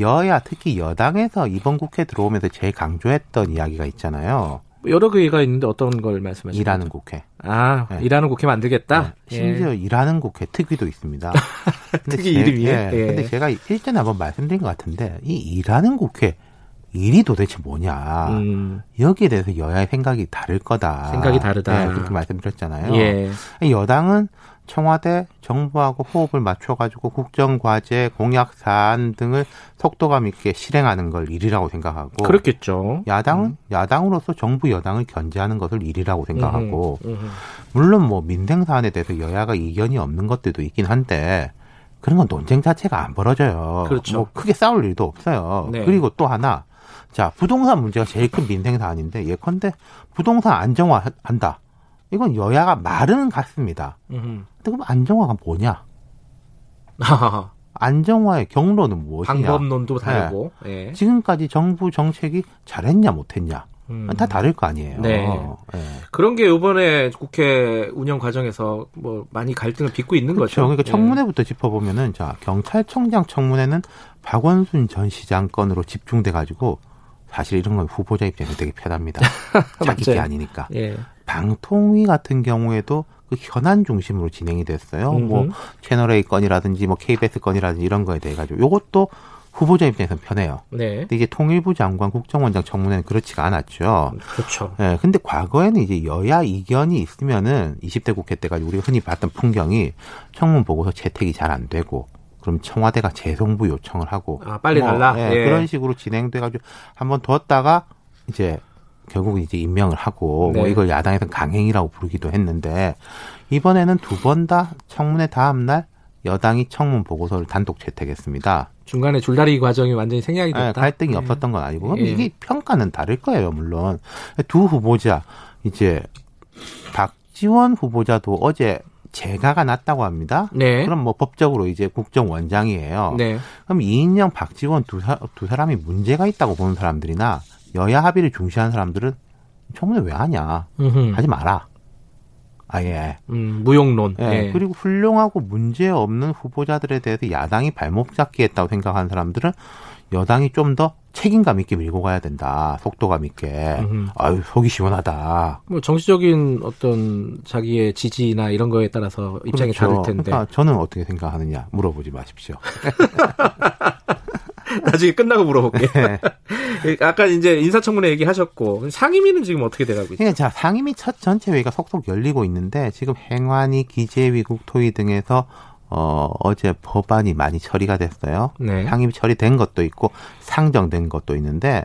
여야 특히 여당에서 이번 국회 들어오면서 제일 강조했던 이야기가 있잖아요.
여러 개가 있는데 어떤 걸 말씀하시는
일하는 국회.
아, 네. 일하는 국회 만들겠다.
네. 심지어 예. 일하는 국회 특위도 있습니다. [LAUGHS]
특위 이름이. 예.
예. 근데 제가 일전에 한번 말씀드린 것 같은데 이 일하는 국회 일이 도대체 뭐냐. 음. 여기에 대해서 여야의 생각이 다를 거다.
생각이 다르다.
네, 그렇게 말씀드렸잖아요. 예. 여당은 청와대 정부하고 호흡을 맞춰가지고 국정과제, 공약 사안 등을 속도감 있게 실행하는 걸 일이라고 생각하고
그렇겠죠.
야당은 음. 야당으로서 정부 여당을 견제하는 것을 일이라고 생각하고 음, 음. 물론 뭐 민생 사안에 대해서 여야가 이견이 없는 것들도 있긴 한데 그런 건 논쟁 자체가 안 벌어져요. 그렇죠. 뭐 크게 싸울 일도 없어요. 네. 그리고 또 하나 자 부동산 문제가 제일 큰 민생 사안인데 예컨대 부동산 안정화한다. 이건 여야가 말은 같습니다. 근데 그럼 안정화가 뭐냐? [LAUGHS] 안정화의 경로는 무엇이냐?
방법론도 다르고.
네. 네. 지금까지 정부 정책이 잘했냐 못했냐? 음. 다 다를 거 아니에요. 네. 네.
그런 게 이번에 국회 운영 과정에서 뭐 많이 갈등을 빚고 있는
그렇죠.
거죠.
그러니까 청문회부터 짚어보면은 자 경찰청장 청문회는 박원순 전 시장 건으로 집중돼 가지고 사실 이런 건 후보자 입장에서 되게 편합니다. [LAUGHS] 자기 게 아니니까. 예. 방통위 같은 경우에도 그 현안 중심으로 진행이 됐어요. 음흠. 뭐 채널 A 건이라든지 뭐 KBS 건이라든지 이런 거에 대해 가지고 요것도 후보자 입장에서는 편해요. 네. 근데 이제 통일부 장관 국정원장 청문회는 그렇지가 않았죠.
그렇죠.
예. 네, 근데 과거에는 이제 여야 이견이 있으면은 20대 국회 때 가지고 우리가 흔히 봤던 풍경이 청문 보고서 채택이 잘 안 되고 그럼 청와대가 재송부 요청을 하고
아, 빨리 뭐, 달라.
예, 예. 그런 식으로 진행돼 가지고 한번 뒀다가 이제 결국 이제 임명을 하고 뭐 네. 뭐 이걸 야당에서는 강행이라고 부르기도 했는데 이번에는 두 번 다 청문회 다음 날 여당이 청문 보고서를 단독 채택했습니다.
중간에 줄다리기 과정이 완전히 생략이 됐다. 네,
갈등이 네. 없었던 건 아니고 예. 이게 평가는 다를 거예요, 물론. 두 후보자 이제 박지원 후보자도 어제 재가가 났다고 합니다. 네. 그럼 뭐 법적으로 이제 국정원장이에요. 네. 그럼 이인영, 박지원 두, 사, 두 사람이 문제가 있다고 보는 사람들이나 여야 합의를 중시하는 사람들은 청문회 왜 하냐? 음흠. 하지 마라. 아예.
음, 무용론.
예. 예. 그리고 훌륭하고 문제 없는 후보자들에 대해서 야당이 발목 잡기 했다고 생각하는 사람들은 여당이 좀 더 책임감 있게 밀고 가야 된다. 속도감 있게. 음. 아유, 속이 시원하다.
뭐 정치적인 어떤 자기의 지지나 이런 거에 따라서 입장이 그렇죠. 다를 텐데.
그러니까 저는 어떻게 생각하느냐 물어보지 마십시오. [LAUGHS] [LAUGHS]
나중에 끝나고 물어볼게. 네. [LAUGHS] 아까 이제 인사청문회 얘기하셨고 상임위는 지금 어떻게 돼가고 있어요?
그러니까 자 상임위 첫 전체 회의가 속속 열리고 있는데 지금 행안위, 기재위, 국토위 등에서 어, 어제 법안이 많이 처리가 됐어요. 네. 상임위 처리된 것도 있고 상정된 것도 있는데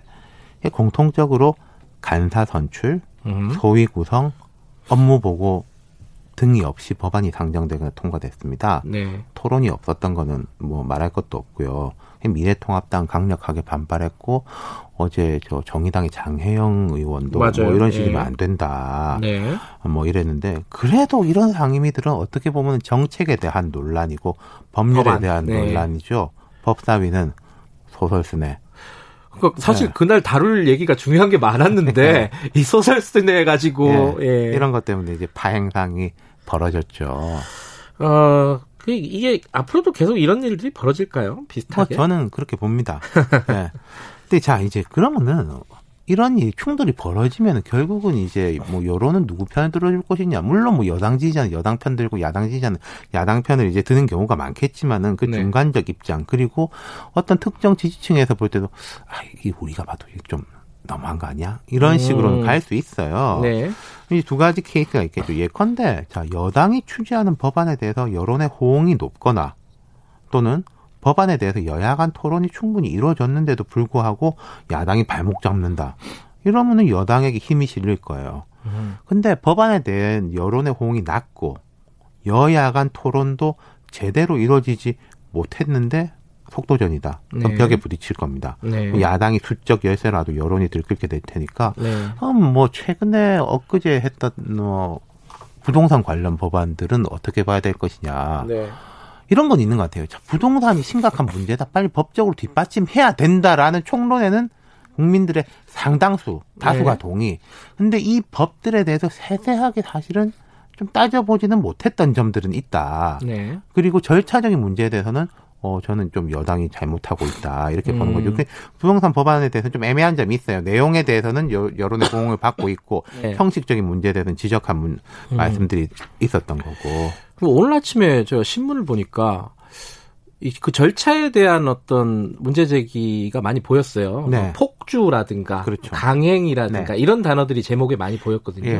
공통적으로 간사 선출, 음. 소위 구성, 업무 보고 등이 없이 법안이 상정되고 통과됐습니다. 네. 토론이 없었던 거는 뭐 말할 것도 없고요. 미래통합당 강력하게 반발했고 어제 저 정의당의 장혜영 의원도 뭐 맞아요. 뭐 이런 식이면 네. 안 된다. 네. 뭐 이랬는데 그래도 이런 상임위들은 어떻게 보면 정책에 대한 논란이고 법률에 법안. 대한 네. 논란이죠. 법사위는 소설 쓰네.
그러니까 사실 네. 그날 다룰 얘기가 중요한 게 많았는데 네. 이 소설 쓰네 가지고
예. 이런 것 때문에 이제 파행상이 벌어졌죠.
어 그 이게 앞으로도 계속 이런 일들이 벌어질까요? 비슷하게?
뭐 저는 그렇게 봅니다. [LAUGHS] 네. 근데 자 이제 그러면은 이런 일 충돌이 벌어지면 결국은 이제 뭐 여론은 누구 편을 들어줄 것이냐. 물론 뭐 여당 지지자는 여당 편 들고 야당 지지자는 야당 편을 이제 드는 경우가 많겠지만은 그 네. 중간적 입장 그리고 어떤 특정 지지층에서 볼 때도 아, 이 우리가 봐도 좀 너무한 거 아니야? 이런 음. 식으로 갈수 있어요. 네. 이두 가지 케이스가 있겠죠. 예컨대 자 여당이 추진하는 법안에 대해서 여론의 호응이 높거나 또는 법안에 대해서 여야 간 토론이 충분히 이루어졌는데도 불구하고 야당이 발목 잡는다. 이러면은 여당에게 힘이 실릴 거예요. 음. 근데 법안에 대한 여론의 호응이 낮고 여야 간 토론도 제대로 이루어지지 못했는데 속도전이다. 네. 벽에 부딪힐 겁니다. 네. 야당이 수적 열세라도 여론이 들끓게 될 테니까. 네. 음, 뭐 최근에 엊그제 했던 뭐 부동산 관련 법안들은 어떻게 봐야 될 것이냐. 네. 이런 건 있는 것 같아요. 자, 부동산이 심각한 문제다. 빨리 법적으로 뒷받침해야 된다라는 총론에는 국민들의 상당수, 다수가 네. 동의. 근데 이 법들에 대해서 세세하게 사실은 좀 따져보지는 못했던 점들은 있다. 네. 그리고 절차적인 문제에 대해서는 어, 저는 좀 여당이 잘못하고 있다. 이렇게 보는 거죠. 음. 부동산 법안에 대해서는 좀 애매한 점이 있어요. 내용에 대해서는 여, 론의 호응을 받고 있고, [LAUGHS] 네. 형식적인 문제에 대해서는 지적한 문, 음. 말씀들이 있었던 거고.
오늘 아침에 저 신문을 보니까 그 절차에 대한 어떤 문제 제기가 많이 보였어요. 네. 뭐 폭주라든가 그렇죠. 강행이라든가 네. 이런 단어들이 제목에 많이 보였거든요. 예.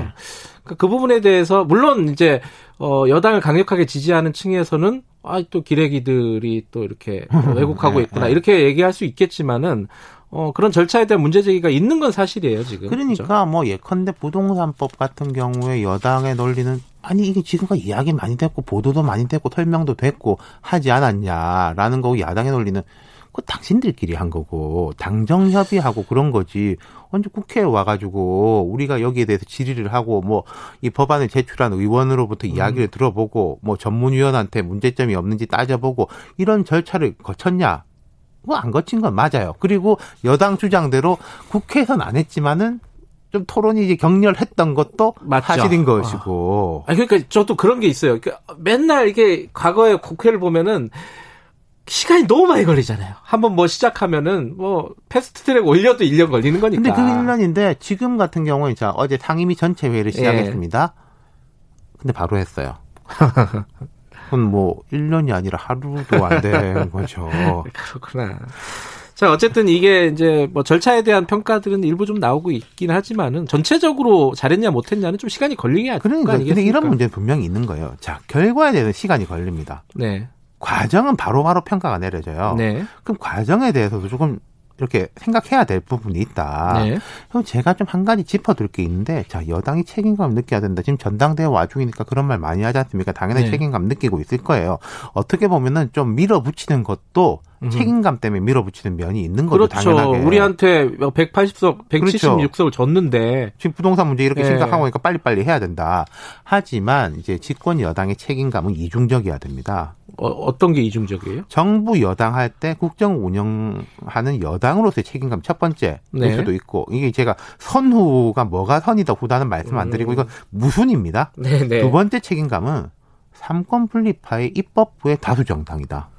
그러니까 그 부분에 대해서 물론 이제 어 여당을 강력하게 지지하는 층에서는 아또 기레기들이 또 이렇게 [LAUGHS] 왜곡하고 네, 있구나 네. 이렇게 얘기할 수 있겠지만은 어, 그런 절차에 대한 문제 제기가 있는 건 사실이에요, 지금.
그러니까 그렇죠? 뭐 예컨대 부동산법 같은 경우에 여당의 논리는 아니 이게 지금까지 이야기 많이 됐고 보도도 많이 됐고 설명도 됐고 하지 않았냐라는 거고 야당의 논리는 그 당신들끼리 한 거고 당정 협의하고 그런 거지 언제 국회에 와가지고 우리가 여기에 대해서 질의를 하고 뭐 이 법안을 제출한 의원으로부터 음. 이야기를 들어보고 뭐 전문위원한테 문제점이 없는지 따져보고 이런 절차를 거쳤냐? 그안 거친 건 맞아요. 그리고 여당 주장대로 국회에서는 안 했지만은 좀 토론이 이제 격렬했던 것도 맞죠. 사실인 것이고.
아, 그러니까 저도 그런 게 있어요. 그러니까 맨날 이게 과거에 국회를 보면은 시간이 너무 많이 걸리잖아요. 한번 뭐 시작하면은 뭐 패스트 트랙 올려도 1년 걸리는 거니까.
근데 그 1년인데 지금 같은 경우에 자 어제 상임위 전체 회의를 예. 시작했습니다. 예. 근데 바로 했어요. [LAUGHS] 그건 뭐 1년이 아니라 하루도 안 된 거죠. [LAUGHS]
그렇구나. 자, 어쨌든 이게 이제 뭐 절차에 대한 평가들은 일부 좀 나오고 있긴 하지만은 전체적으로 잘했냐 못했냐는 좀 시간이 걸리게
하죠. 그러니까 근데 이런 문제는 분명히 있는 거예요. 자, 결과에 대해서 시간이 걸립니다. 네. 과정은 바로바로 바로 평가가 내려져요. 네. 그럼 과정에 대해서도 조금 이렇게 생각해야 될 부분이 있다. 네. 그럼 제가 좀 한 가지 짚어둘 게 있는데, 자 여당이 책임감 느껴야 된다. 지금 전당대회 와중이니까 그런 말 많이 하지 않습니까? 당연히 네. 책임감 느끼고 있을 거예요. 어떻게 보면은 좀 밀어붙이는 것도 음. 책임감 때문에 밀어붙이는 면이 있는 거죠.
그렇죠. 당연하게. 우리한테 180석, 176석을 그렇죠. 줬는데
지금 부동산 문제 이렇게 네. 심각한 거니까 빨리빨리 해야 된다. 하지만 이제 집권 여당의 책임감은 이중적이어야 됩니다.
어, 떤게 이중적이에요?
정부 여당 할 때 국정 운영하는 여당으로서의 책임감 첫 번째 네. 수도 있고 이게 제가 선후가 뭐가 선이다 후다는 말씀 안 드리고 음. 이건 무순입니다. 네, 네. 두 번째 책임감은 삼권 분립파의 입법부의 다수 정당이다.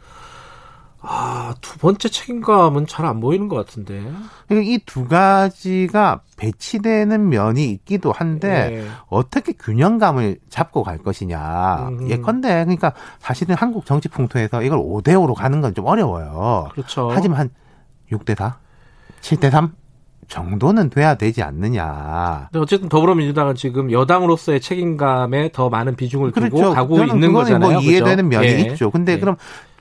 아, 두 번째 책임감은 잘 안 보이는 것 같은데.
그러니까 이두 가지가 배치되는 면이 있기도 한데 네. 어떻게 균형감을 잡고 갈 것이냐. 음. 예컨대 그러니까 사실은 한국 정치 풍토에서 이걸 5대 5로 가는 건 좀 어려워요.
그렇죠.
하지만 한 6대 4, 7대 3 정도는 돼야 되지 않느냐.
근데 어쨌든 더불어민주당은 지금 여당으로서의 책임감에 더 많은 비중을 두고 그렇죠. 가고 있는 뭐 거잖아요. 뭐
이해되는 그렇죠? 면이 예. 있죠. 근데 예. 그럼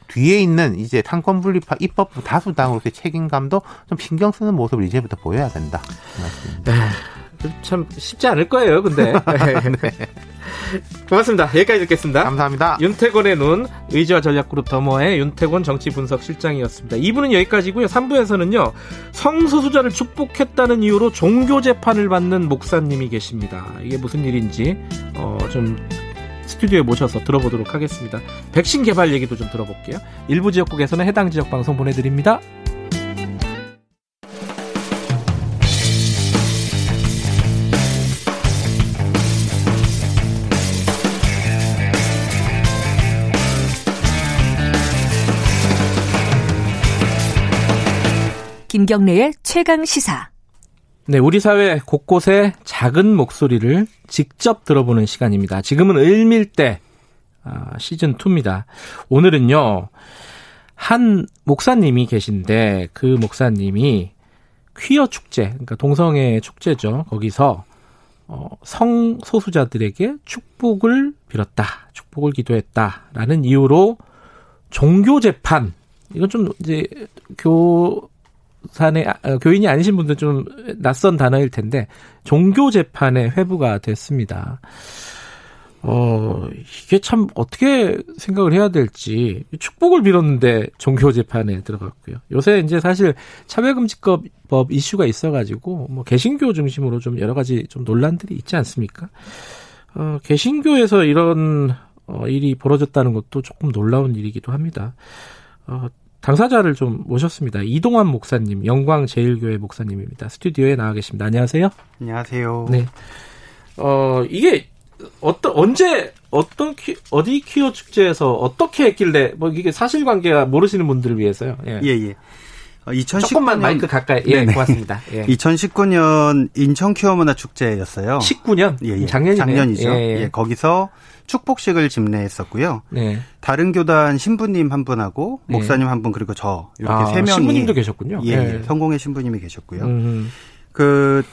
뒤에 있는 이제 상권 분립화 입법부 다수 당으로서의 책임감도 좀 신경 쓰는 모습을 이제부터 보여야 된다.
네. 참 쉽지 않을 거예요, 근데. [LAUGHS] 네. 고맙습니다. 여기까지 듣겠습니다.
감사합니다.
윤태곤의 눈, 의지와 전략그룹 더머의 윤태곤 정치분석 실장이었습니다. 2부는 여기까지고요. 3부에서는요. 성소수자를 축복했다는 이유로 종교재판을 받는 목사님이 계십니다. 이게 무슨 일인지 어, 좀 스튜디오에 모셔서 들어보도록 하겠습니다. 백신 개발 얘기도 좀 들어볼게요. 일부 지역국에서는 해당 지역 방송 보내드립니다.
김경래의 최강 시사.
네, 우리 사회 곳곳에 작은 목소리를 직접 들어보는 시간입니다. 지금은 을밀대 아, 시즌 2입니다. 오늘은요. 한 목사님이 계신데 그 목사님이 퀴어 축제, 그러니까 동성애 축제죠. 거기서 어, 성소수자들에게 축복을 빌었다. 축복을 기도했다라는 이유로 종교 재판 이건 좀 이제 교 산의 어, 교인이 아니신 분들 좀 낯선 단어일 텐데 종교 재판에 회부가 됐습니다. 어, 이게 참 어떻게 생각을 해야 될지 축복을 빌었는데 종교 재판에 들어갔고요. 요새 이제 사실 차별금지법 법 이슈가 있어가지고 뭐 개신교 중심으로 좀 여러 가지 좀 논란들이 있지 않습니까? 어, 개신교에서 이런 어, 일이 벌어졌다는 것도 조금 놀라운 일이기도 합니다. 어, 당사자를 좀 모셨습니다. 이동환 목사님, 영광제일교회 목사님입니다. 스튜디오에 나와 계십니다. 안녕하세요.
안녕하세요.
네. 어, 이게 어떤 언제 어떤 퀴, 어디 퀴어 축제에서 어떻게 했길래 뭐 이게 사실관계가 모르시는 분들을 위해서요.
예, 예. 예. 2019년 어,
조금만 마이크 가까이 예, 네네. 고맙습니다.
예. 2019년 인천 퀴어 문화 축제였어요.
19년?
예, 예.
작년이네.
작년이죠. 예, 예. 예, 거기서 축복식을 집례했었고요. 네. 다른 교단 신부님 한 분하고 네. 목사님 한 분 그리고 저 이렇게 아, 세 명이
신부님도 계셨군요.
예, 네. 성공의 신부님이 계셨고요. 음. 그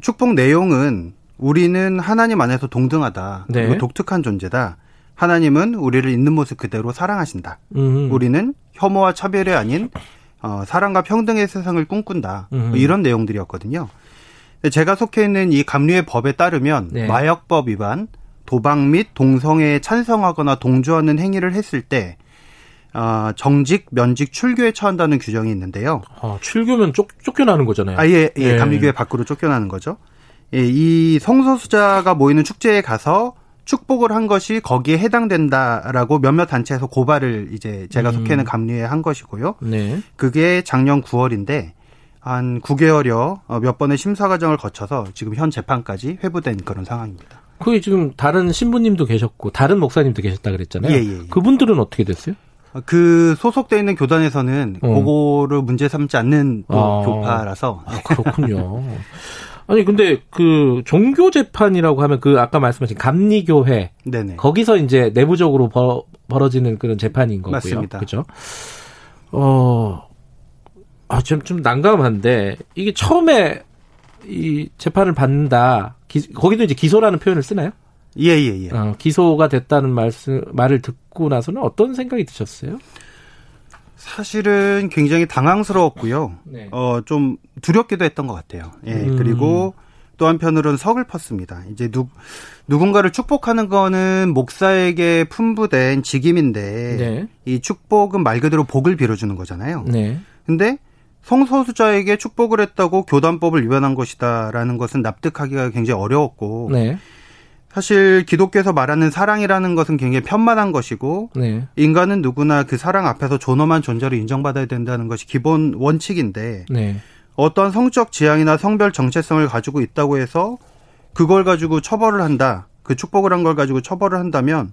축복 내용은 우리는 하나님 안에서 동등하다. 네. 그리고 독특한 존재다. 하나님은 우리를 있는 모습 그대로 사랑하신다. 음. 우리는 혐오와 차별이 아닌 어, 사랑과 평등의 세상을 꿈꾼다. 음. 뭐 이런 내용들이었거든요. 제가 속해 있는 이 감리의 법에 따르면 네. 마약법 위반, 도박 및 동성애에 찬성하거나 동조하는 행위를 했을 때 어, 정직, 면직, 출교에 처한다는 규정이 있는데요.
아, 출교면 쫓, 쫓겨나는 거잖아요.
아, 예, 예, 예. 감리교회 밖으로 쫓겨나는 거죠. 예, 이 성소수자가 모이는 축제에 가서 축복을 한 것이 거기에 해당된다라고 몇몇 단체에서 고발을 이제 제가 음. 속해 있는 감리에 한 것이고요. 네. 그게 작년 9월인데 한 9개월여 어, 몇 번의 심사 과정을 거쳐서 지금 현 재판까지 회부된 그런 상황입니다.
그게 지금 다른 신부님도 계셨고 다른 목사님도 계셨다 그랬잖아요. 예, 예, 예. 그분들은 어떻게 됐어요?
그 소속돼 있는 교단에서는 어. 그거를 문제 삼지 않는 또 아, 교파라서
아, 그렇군요. [LAUGHS] 아니 근데 그 종교 재판이라고 하면 그 아까 말씀하신 감리교회 네네. 거기서 이제 내부적으로 벌, 벌어지는 그런 재판인 거고요. 맞습니다. 그렇죠? 어. 아, 좀, 좀 난감한데, 이게 처음에 이 재판을 받는다. 기, 거기도 이제 기소라는 표현을 쓰나요?
예, 예, 예.
어, 기소가 됐다는 말씀, 말을 듣고 나서는 어떤 생각이 드셨어요?
사실은 굉장히 당황스러웠고요. 네. 어, 좀 두렵기도 했던 것 같아요. 예. 음. 그리고 또 한편으로는 서글펐습니다. 이제 누, 누군가를 축복하는 거는 목사에게 품부된 직임인데 네. 이 축복은 말 그대로 복을 빌어주는 거잖아요. 네. 근데 성소수자에게 축복을 했다고 교단법을 위반한 것이다라는 것은 납득하기가 굉장히 어려웠고 네. 사실 기독교에서 말하는 사랑이라는 것은 굉장히 편만한 것이고 네. 인간은 누구나 그 사랑 앞에서 존엄한 존재로 인정받아야 된다는 것이 기본 원칙인데 네. 어떠한 성적 지향이나 성별 정체성을 가지고 있다고 해서 그걸 가지고 처벌을 한다. 그 축복을 한 걸 가지고 처벌을 한다면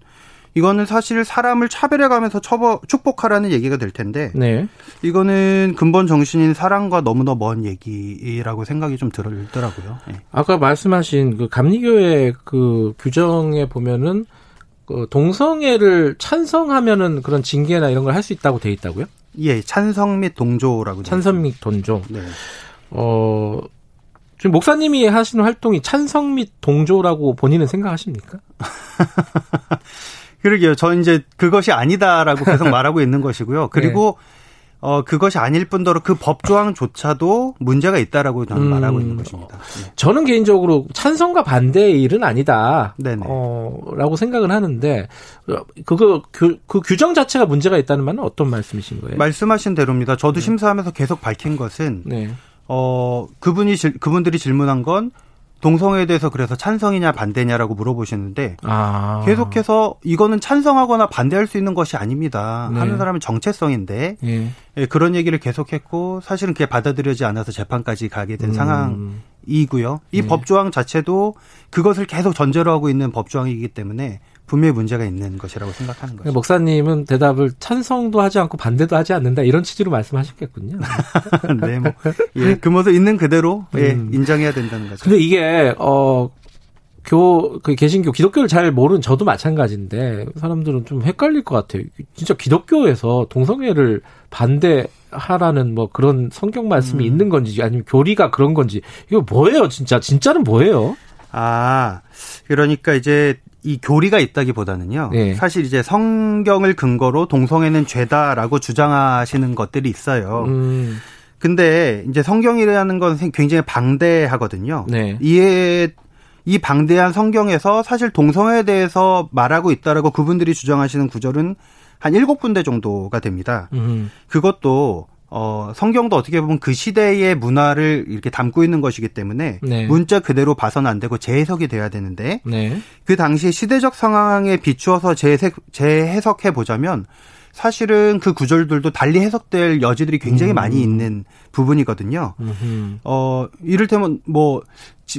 이거는 사실 사람을 차별해가면서 처벌, 축복하라는 얘기가 될 텐데 네. 이거는 근본 정신인 사랑과 너무나 먼 얘기라고 생각이 좀 들더라고요. 네.
아까 말씀하신 그 감리교의 그 규정에 보면은 그 동성애를 찬성하면은 그런 징계나 이런 걸 할 수 있다고 돼 있다고요?
예, 찬성 및 동조라고.
찬성 및 동조. 네. 어, 지금 목사님이 하시는 활동이 찬성 및 동조라고 본인은 생각하십니까? [LAUGHS]
그러게요. 저 이제 그것이 아니다라고 계속 [LAUGHS] 말하고 있는 것이고요. 그리고 네. 어 그것이 아닐 뿐더러 그 법 조항조차도 문제가 있다라고 저는 음, 말하고 있는 것입니다. 네.
저는 개인적으로 찬성과 반대의 일은 아니다. 네네. 어 라고 생각은 하는데 그거 그, 그 규정 자체가 문제가 있다는 말은 어떤 말씀이신 거예요?
말씀하신 대로입니다. 저도 네. 심사하면서 계속 밝힌 것은 네. 어 그분이 그분들이 질문한 건 동성애에 대해서 그래서 찬성이냐 반대냐라고 물어보시는데 아. 계속해서 이거는 찬성하거나 반대할 수 있는 것이 아닙니다. 네. 하는 사람은 정체성인데 예. 예, 그런 얘기를 계속했고 사실은 그게 받아들여지 않아서 재판까지 가게 된 음. 상황이고요. 이 네. 법조항 자체도 그것을 계속 전제로 하고 있는 법조항이기 때문에 분명히 문제가 있는 것이라고 생각하는 거죠.
목사님은 대답을 찬성도 하지 않고 반대도 하지 않는다 이런 취지로 말씀하셨겠군요. [LAUGHS]
네, 뭐 예, 그 모습 있는 그대로 예, 음. 인정해야 된다는 거죠.
근데 이게 어. 교, 그 개신교, 기독교를 잘 모르는 저도 마찬가지인데, 사람들은 좀 헷갈릴 것 같아요. 진짜 기독교에서 동성애를 반대하라는 뭐 그런 성경 말씀이 음. 있는 건지, 아니면 교리가 그런 건지, 이거 뭐예요, 진짜? 진짜는 뭐예요?
아, 그러니까 이제 이 교리가 있다기보다는요. 네. 사실 이제 성경을 근거로 동성애는 죄다라고 주장하시는 것들이 있어요. 음. 근데 이제 성경이라는 건 굉장히 방대하거든요. 네. 이에 이 방대한 성경에서 사실 동성애에 대해서 말하고 있다라고 그분들이 주장하시는 구절은 한 일곱 군데 정도가 됩니다. 음. 그것도 어, 성경도 어떻게 보면 그 시대의 문화를 이렇게 담고 있는 것이기 때문에 네. 문자 그대로 봐서는 안 되고 재해석이 돼야 되는데 네. 그 당시 시대적 상황에 비추어서 재해석, 재해석해 보자면 사실은 그 구절들도 달리 해석될 여지들이 굉장히 음. 많이 있는 부분이거든요. 음흠. 어, 이를테면 뭐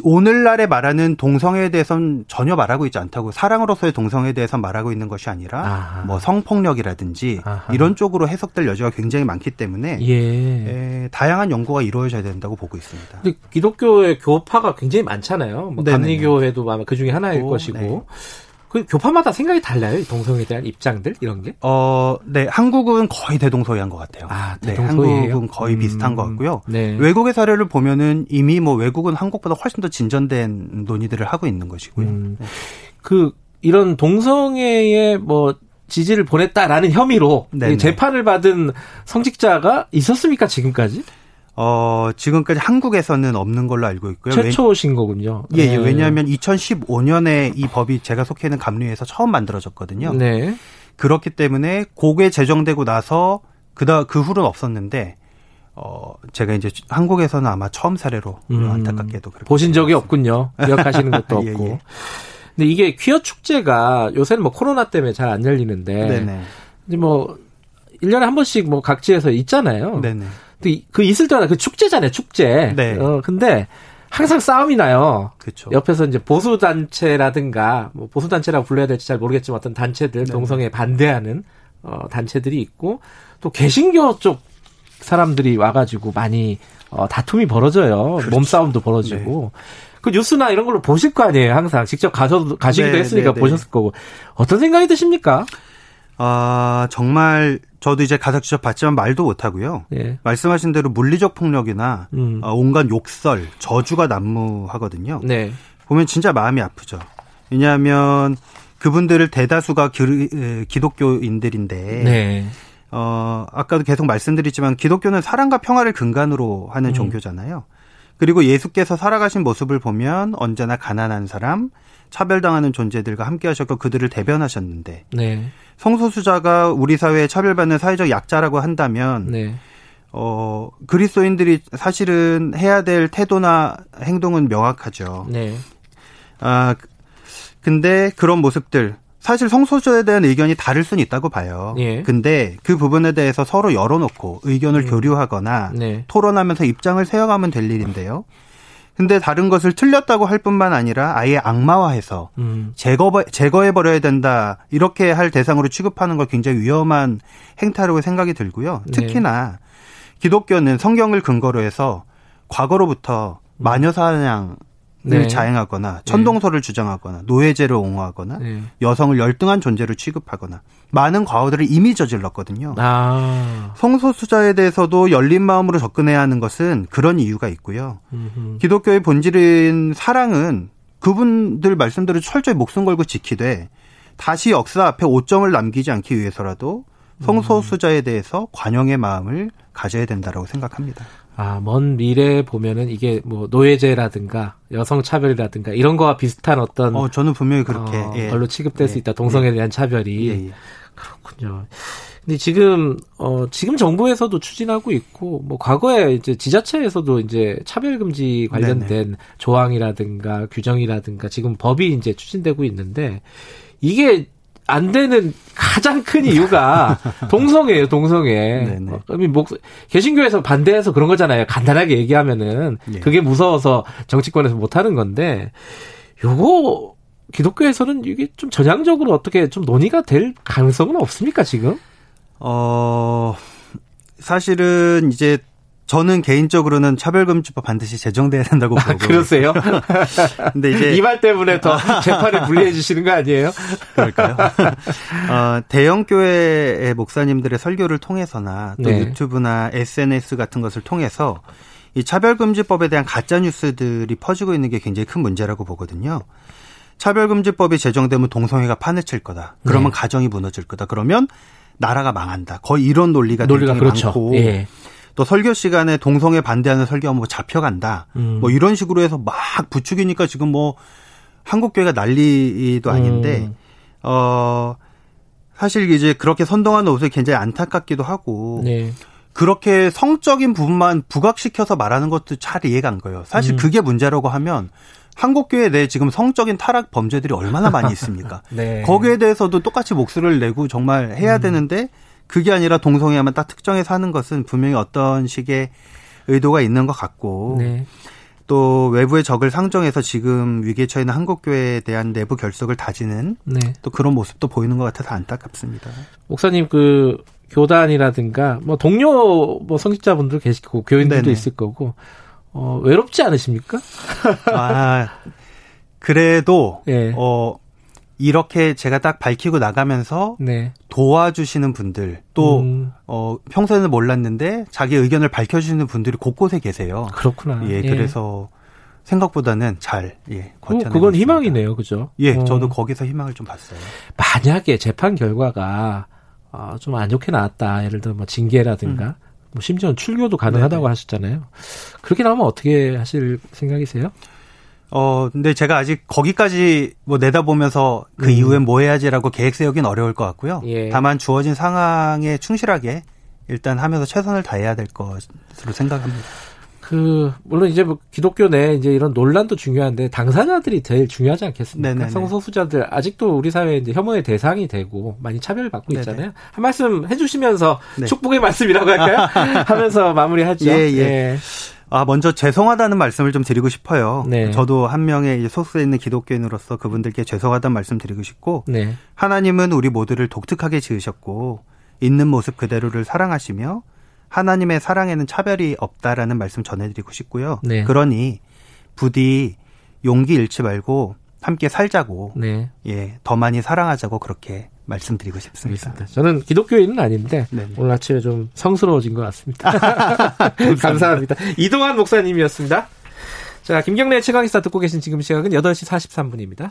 오늘날에 말하는 동성애에 대해서는 전혀 말하고 있지 않다고 사랑으로서의 동성애에 대해서 말하고 있는 것이 아니라 아하. 뭐 성폭력이라든지 아하. 이런 쪽으로 해석될 여지가 굉장히 많기 때문에 예. 에, 다양한 연구가 이루어져야 된다고 보고 있습니다.
근데 기독교의 교파가 굉장히 많잖아요. 뭐 감리교회도 아마 그 중에 하나일 오, 것이고. 네. 그 교파마다 생각이 달라요. 동성애에 대한 입장들 이런 게?
어, 네. 한국은 거의 대동소이한 것 같아요. 아, 대동소이에요? 네, 한국은 거의 음, 비슷한 것 같고요. 네. 외국의 사례를 보면은 이미 뭐 외국은 한국보다 훨씬 더 진전된 논의들을 하고 있는 것이고요. 음, 네.
그 이런 동성애의 뭐 지지를 보냈다라는 혐의로 네네. 재판을 받은 성직자가 있었습니까 지금까지?
어, 지금까지 한국에서는 없는 걸로 알고 있고요.
최초신 거군요.
예, 예, 왜냐하면 2015년에 이 법이 제가 속해 있는 감리에서 처음 만들어졌거든요. 네. 그렇기 때문에 고게 제정되고 나서 그다 그 후로는 없었는데 어 제가 이제 한국에서는 아마 처음 사례로 음, 안타깝게도
보신 적이 없군요. 기억하시는 [LAUGHS] 것도 예, 없고. 예. 근데 이게 퀴어 축제가 요새는 뭐 코로나 때문에 잘 안 열리는데 네네. 이제 뭐 1년에 한 번씩 뭐 각지에서 있잖아요. 네네. 그 있을 때마다 그 축제잖아요, 축제. 네. 어, 근데 항상 싸움이 나요. 그렇죠. 옆에서 이제 보수 단체라든가 뭐 보수 단체라고 불러야 될지 잘 모르겠지만 어떤 단체들 네. 동성애 반대하는 어 단체들이 있고 또 개신교 쪽 사람들이 와가지고 많이 어 다툼이 벌어져요. 그렇죠. 몸싸움도 벌어지고. 네. 그 뉴스나 이런 걸로 보실 거 아니에요. 항상 직접 가셔도 가시기도 네, 했으니까 네, 네. 보셨을 거고 어떤 생각이 드십니까?
아 정말 저도 이제 가사 직접 봤지만 말도 못하고요. 예. 말씀하신 대로 물리적 폭력이나 음. 어, 온갖 욕설, 저주가 난무하거든요. 네. 보면 진짜 마음이 아프죠. 왜냐하면 그분들을 대다수가 기, 독교인들인데 네. 어, 아까도 계속 말씀드렸지만 기독교는 사랑과 평화를 근간으로 하는 음. 종교잖아요. 그리고 예수께서 살아가신 모습을 보면 언제나 가난한 사람, 차별당하는 존재들과 함께 하셨고 그들을 대변하셨는데 네. 성소수자가 우리 사회에 차별받는 사회적 약자라고 한다면 네. 어, 그리스도인들이 사실은 해야 될 태도나 행동은 명확하죠. 네. 아, 근데 그런 모습들, 사실 성소수자에 대한 의견이 다를 수는 있다고 봐요. 예. 근데 그 부분에 대해서 서로 열어놓고 의견을 음. 교류하거나 네. 토론하면서 입장을 세워가면 될 일인데요. 근데 다른 것을 틀렸다고 할 뿐만 아니라 아예 악마화해서 음. 제거 제거해 버려야 된다 이렇게 할 대상으로 취급하는 걸 굉장히 위험한 행태라고 생각이 들고요. 네. 특히나 네. 기독교는 성경을 근거로 해서 과거로부터 마녀 사냥 네. 자행하거나 네. 천동설을 네. 주장하거나 노예제를 옹호하거나 네. 여성을 열등한 존재로 취급하거나 많은 과오들을 이미 저질렀거든요. 아. 성소수자에 대해서도 열린 마음으로 접근해야 하는 것은 그런 이유가 있고요. 음흠. 기독교의 본질인 사랑은 그분들 말씀대로 철저히 목숨 걸고 지키되 다시 역사 앞에 오점을 남기지 않기 위해서라도 성소수자에 대해서 관용의 마음을 가져야 된다라고 생각합니다.
아, 먼 미래에 보면은 이게 뭐 노예제라든가 여성 차별이라든가 이런 거와 비슷한 어떤
어, 저는 분명히 그렇게
어, 예. 걸로 취급될 예. 수 있다. 동성에 예. 대한 차별이. 예, 예. 그렇군요. 근데 지금 어 지금 정부에서도 추진하고 있고 뭐 과거에 이제 지자체에서도 이제 차별 금지 관련된 네네. 조항이라든가 규정이라든가 지금 법이 이제 추진되고 있는데 이게 안 되는 가장 큰 이유가 [LAUGHS] 동성애예요, 동성애. 어, 목, 개신교에서 반대해서 그런 거잖아요. 간단하게 얘기하면은 네. 그게 무서워서 정치권에서 못 하는 건데 요거 기독교에서는 이게 좀 전향적으로 어떻게 좀 논의가 될 가능성은 없습니까, 지금?
어, 사실은 이제 저는 개인적으로는 차별금지법 반드시 제정돼야 된다고 아,
보고. 아, 그러세요? [LAUGHS] 근데 이제 이 말 때문에 더 [LAUGHS] 재판을 분리해 주시는 거 아니에요?
그럴까요? [LAUGHS] 어, 대형 교회의 목사님들의 설교를 통해서나 또 네. 유튜브나 SNS 같은 것을 통해서 이 차별금지법에 대한 가짜 뉴스들이 퍼지고 있는 게 굉장히 큰 문제라고 보거든요. 차별금지법이 제정되면 동성애가 판을 칠 거다. 그러면 네. 가정이 무너질 거다. 그러면 나라가 망한다. 거의 이런 논리가 논리가 그렇죠. 많고 예. 또 설교 시간에 동성애 반대하는 설교가 뭐 잡혀간다. 음. 뭐 이런 식으로 해서 막 부추기니까 지금 뭐 한국 교회가 난리도 아닌데 음. 어 사실 이제 그렇게 선동하는 옷을 굉장히 안타깝기도 하고 네. 그렇게 성적인 부분만 부각시켜서 말하는 것도 잘 이해가 안 가요. 사실 음. 그게 문제라고 하면 한국교회 내에 지금 성적인 타락 범죄들이 얼마나 많이 있습니까? [LAUGHS] 네. 거기에 대해서도 똑같이 목소리를 내고 정말 해야 음. 되는데 그게 아니라 동성애만 딱 특정해서 하는 것은 분명히 어떤 식의 의도가 있는 것 같고 네. 또 외부의 적을 상정해서 지금 위기에 처해 있는 한국교회에 대한 내부 결속을 다지는 네. 또 그런 모습도 보이는 것 같아서 안타깝습니다.
목사님 그 교단이라든가 뭐 동료 뭐 성직자분들 계시고 교인들도 네네. 있을 거고 어 외롭지 않으십니까? [LAUGHS] 아
그래도 네. 어 이렇게 제가 딱 밝히고 나가면서 네. 도와주시는 분들 또 음. 어, 평소에는 몰랐는데 자기 의견을 밝혀주시는 분들이 곳곳에 계세요.
그렇구나.
예, 예. 그래서 생각보다는 잘 예,
어, 그건 희망이네요, 그죠?
예, 어. 저도 거기서 희망을 좀 봤어요.
만약에 재판 결과가 어, 좀 안 좋게 나왔다, 예를 들어 뭐 징계라든가. 음. 뭐 심지어는 출교도 가능하다고 네네. 하셨잖아요. 그렇게 나오면 어떻게 하실 생각이세요?
어, 근데 제가 아직 거기까지 뭐 내다보면서 그 음. 이후엔 뭐 해야지라고 계획 세우긴 어려울 것 같고요. 예. 다만 주어진 상황에 충실하게 일단 하면서 최선을 다해야 될 것으로 생각합니다.
그 물론 이제 뭐 기독교 내 이제 이런 논란도 중요한데 당사자들이 제일 중요하지 않겠습니까? 네네네. 성소수자들 아직도 우리 사회에 이제 혐오의 대상이 되고 많이 차별받고 있잖아요. 네네. 한 말씀 해주시면서 네. 축복의 말씀이라고 할까요? [LAUGHS] 하면서 마무리하죠. 예, 예. 예.
아, 먼저 죄송하다는 말씀을 좀 드리고 싶어요. 네. 저도 한 명의 소속돼 있는 기독교인으로서 그분들께 죄송하다는 말씀 드리고 싶고, 네. 하나님은 우리 모두를 독특하게 지으셨고, 있는 모습 그대로를 사랑하시며, 하나님의 사랑에는 차별이 없다라는 말씀 전해드리고 싶고요. 네. 그러니, 부디 용기 잃지 말고, 함께 살자고, 네. 예, 더 많이 사랑하자고 그렇게 말씀드리고 싶습니다.
알겠습니다. 저는 기독교인은 아닌데 네네. 오늘 아침에 좀 성스러워진 것 같습니다. [LAUGHS] [LAUGHS] 감사합니다. 이동환 목사님이었습니다. 자, 김경래 최강의사 듣고 계신 지금 시각은 8시 43분입니다.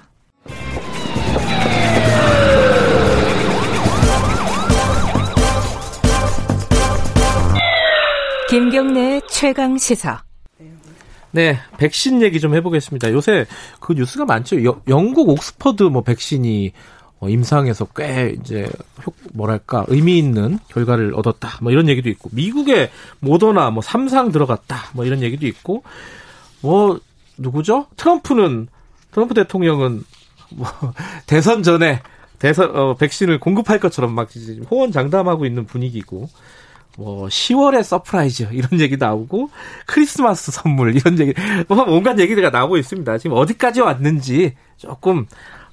김경래 최강 시사.
네, 백신 얘기 좀 해보겠습니다. 요새 그 뉴스가 많죠. 여, 영국 옥스퍼드 뭐 백신이 어, 임상에서 꽤 이제 뭐랄까 의미 있는 결과를 얻었다. 뭐 이런 얘기도 있고 미국의 모더나 뭐 삼상 들어갔다. 뭐 이런 얘기도 있고 뭐 누구죠? 트럼프는 트럼프 대통령은 뭐 [LAUGHS] 대선 전에 대선 어 백신을 공급할 것처럼 막 호언장담하고 있는 분위기고 뭐 10월에 surprise 이런 얘기 나오고 크리스마스 선물 이런 얘기 뭐 온갖 얘기가 나오고 있습니다. 지금 어디까지 왔는지 조금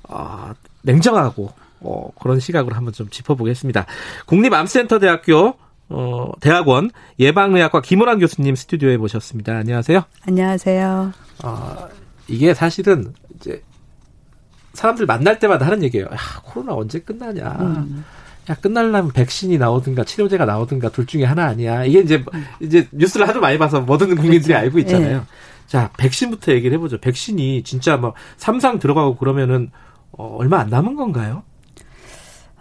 어, 냉정하고 어, 그런 시각으로 한번 좀 짚어보겠습니다. 국립암센터대학교 어, 대학원 예방의학과 김호란 교수님 스튜디오에 모셨습니다. 안녕하세요.
안녕하세요.
어, 이게 사실은 이제 사람들 만날 때마다 하는 얘기예요. 야, 코로나 언제 끝나냐. 음. 야, 끝날려면 백신이 나오든가 치료제가 나오든가 둘 중에 하나 아니야. 이게 이제, 음. 이제 뉴스를 하도 많이 봐서 모든 국민들이 그렇죠. 알고 있잖아요. 네. 자, 백신부터 얘기를 해보죠. 백신이 진짜 뭐 삼상 들어가고 그러면은 어, 얼마 안 남은 건가요?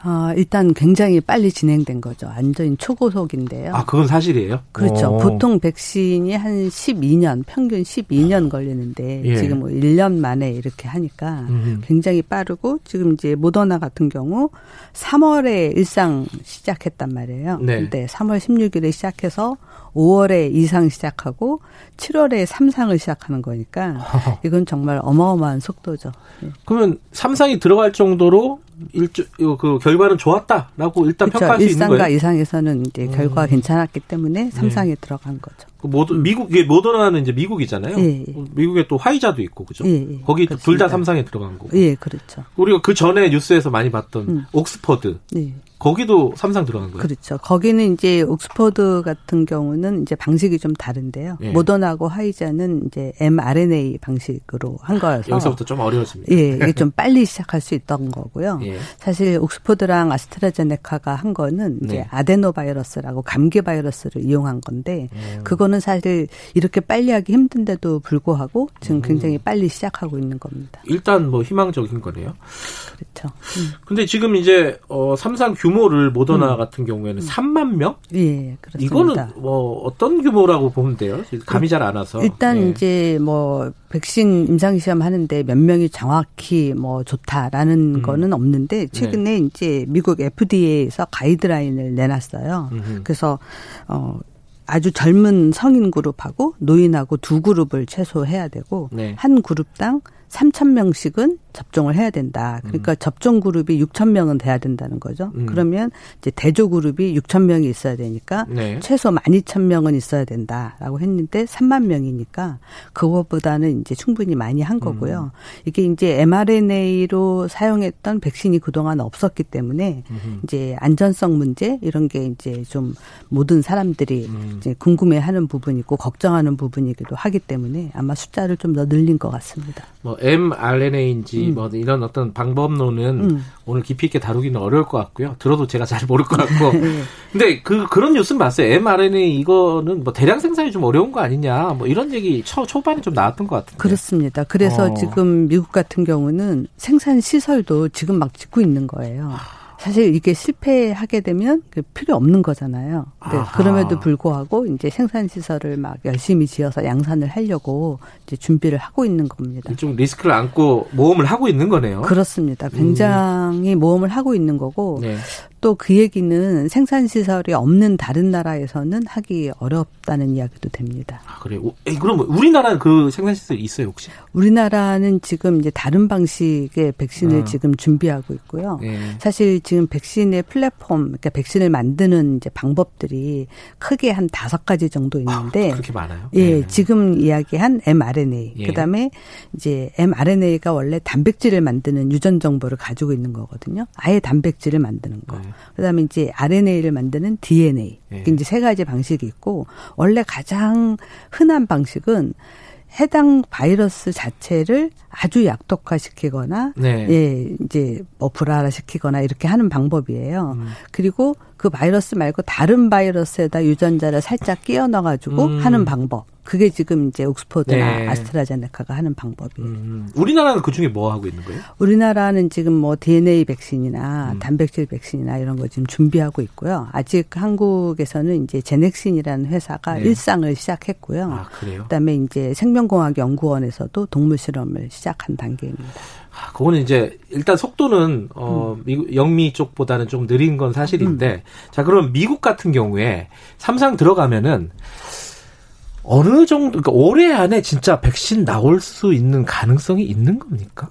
어, 일단 굉장히 빨리 진행된 거죠. 완전히 초고속인데요.
아, 그건 사실이에요?
그렇죠. 오. 보통 백신이 한 12년, 평균 12년 걸리는데 예. 지금 뭐 1년 만에 이렇게 하니까 음흠. 굉장히 빠르고 지금 이제 모더나 같은 경우 3월에 일상 시작했단 말이에요. 네. 근데 3월 16일에 시작해서 5월에 이상 시작하고 7월에 3상을 시작하는 거니까 [LAUGHS] 이건 정말 어마어마한 속도죠.
네. 그러면 3상이 들어갈 정도로 일주 그 결과는 좋았다라고 일단 그렇죠. 평가할 수 있는 거예요.
1상과 이상에서는 이제 음. 결과가 괜찮았기 때문에 3상에 네. 들어간 거죠.
그 모더 미국 이 모더나는 이제 미국이잖아요. 예, 예. 미국에 또 화이자도 있고 그죠? 예, 예. 거기 둘 다 3상에 들어간 거고.
예, 그렇죠.
우리가 그 전에 뉴스에서 많이 봤던 음. 옥스퍼드. 예. 거기도 삼상 들어간 거예요?
그렇죠. 거기는 이제 옥스퍼드 같은 경우는 이제 방식이 좀 다른데요. 예. 모더나하고 화이자는 이제 mRNA 방식으로 한 거여서
여기서부터 좀 어려워집니다.
예, 이게 좀 빨리 시작할 수 있던 거고요. 예. 사실 옥스퍼드랑 아스트라제네카가 한 거는 이제 네. 아데노 바이러스라고 감기 바이러스를 이용한 건데 음. 그거는 사실 이렇게 빨리 하기 힘든데도 불구하고 지금 음. 굉장히 빨리 시작하고 있는 겁니다.
일단 뭐 희망적인 거네요.
그렇죠.
음. 근데 지금 이제 어 삼상 규 모를 모더나 음. 같은 경우에는 음. 3만 명?
예, 그렇습니다.
이거는 뭐 어떤 규모라고 보면 돼요? 감이 잘 안 와서.
일단
예.
이제 뭐 백신 임상 시험 하는데 몇 명이 정확히 뭐 좋다라는 음. 거는 없는데 네. 최근에 네. 이제 미국 FDA에서 가이드라인을 내놨어요. 음흠. 그래서 어 아주 젊은 성인 그룹하고 노인하고 두 그룹을 최소 해야 되고 네. 한 그룹당 3천 명씩은 접종을 해야 된다. 그러니까 음. 접종 그룹이 6천 명은 돼야 된다는 거죠. 음. 그러면 이제 대조 그룹이 6천 명이 있어야 되니까 네. 최소 12,000 명은 있어야 된다라고 했는데 3만 명이니까 그것보다는 이제 충분히 많이 한 거고요. 음. 이게 이제 mRNA로 사용했던 백신이 그동안 없었기 때문에 음흠. 이제 안전성 문제 이런 게 이제 좀 모든 사람들이 음. 이제 궁금해하는 부분이고 걱정하는 부분이기도 하기 때문에 아마 숫자를 좀 더 늘린 것 같습니다.
뭐 mRNA인지 음. 뭐 이런 어떤 방법론은 음. 오늘 깊이 있게 다루기는 어려울 것 같고요. 들어도 제가 잘 모를 것 같고. 네. [LAUGHS] 근데 그 그런 뉴스는 봤어요. mRNA 이거는 뭐 대량 생산이 좀 어려운 거 아니냐. 뭐 이런 얘기 초 초반에 좀 나왔던 것 같은데.
그렇습니다. 그래서 어. 지금 미국 같은 경우는 생산 시설도 지금 막 짓고 있는 거예요. 사실 이게 실패하게 되면 그 필요 없는 거잖아요. 네, 그럼에도 불구하고 이제 생산 시설을 막 열심히 지어서 양산을 하려고 준비를 하고 있는 겁니다.
좀 리스크를 안고 모험을 하고 있는 거네요.
그렇습니다. 굉장히 음. 모험을 하고 있는 거고 네. 또그 얘기는 생산 시설이 없는 다른 나라에서는 하기 어렵다는 이야기도 됩니다.
아, 그래요? 그럼 우리나라는 그 생산 시설이 있어요, 혹시?
우리나라는 지금 이제 다른 방식의 백신을 아. 지금 준비하고 있고요. 네. 사실 지금 백신의 플랫폼, 그러니까 백신을 만드는 이제 방법들이 크게 한 다섯 가지 정도 있는데
아, 그렇게 많아요?
예, 네. 지금 이야기한 mRNA. 예. 그다음에 이제 mRNA가 원래 단백질을 만드는 유전 정보를 가지고 있는 거거든요. 아예 단백질을 만드는 거. 네. 그다음에 이제 RNA를 만드는 DNA. 예. 이제 세 가지 방식이 있고 원래 가장 흔한 방식은 해당 바이러스 자체를 아주 약독화시키거나 네. 예 이제 뭐 불활화시키거나 이렇게 하는 방법이에요. 음. 그리고 그 바이러스 말고 다른 바이러스에다 유전자를 살짝 끼워 넣어 가지고 음. 하는 방법. 그게 지금 이제 옥스퍼드나 네. 아스트라제네카가 하는 방법이에요. 음.
우리나라는 그 중에 뭐 하고 있는 거예요?
우리나라는 지금 뭐 DNA 백신이나 음. 단백질 백신이나 이런 거 지금 준비하고 있고요. 아직 한국에서는 이제 제넥신이라는 회사가 네. 일상을 시작했고요. 아, 그래요? 그다음에 이제 생명공학 연구원에서도 동물 실험을 시작한 단계입니다.
아, 그거는 이제 일단 속도는 어 음. 미국 영미 쪽보다는 좀 느린 건 사실인데 음. 자 그럼 미국 같은 경우에 삼상 들어가면은 어느 정도 그러니까 올해 안에 진짜 백신 나올 수 있는 가능성이 있는 겁니까?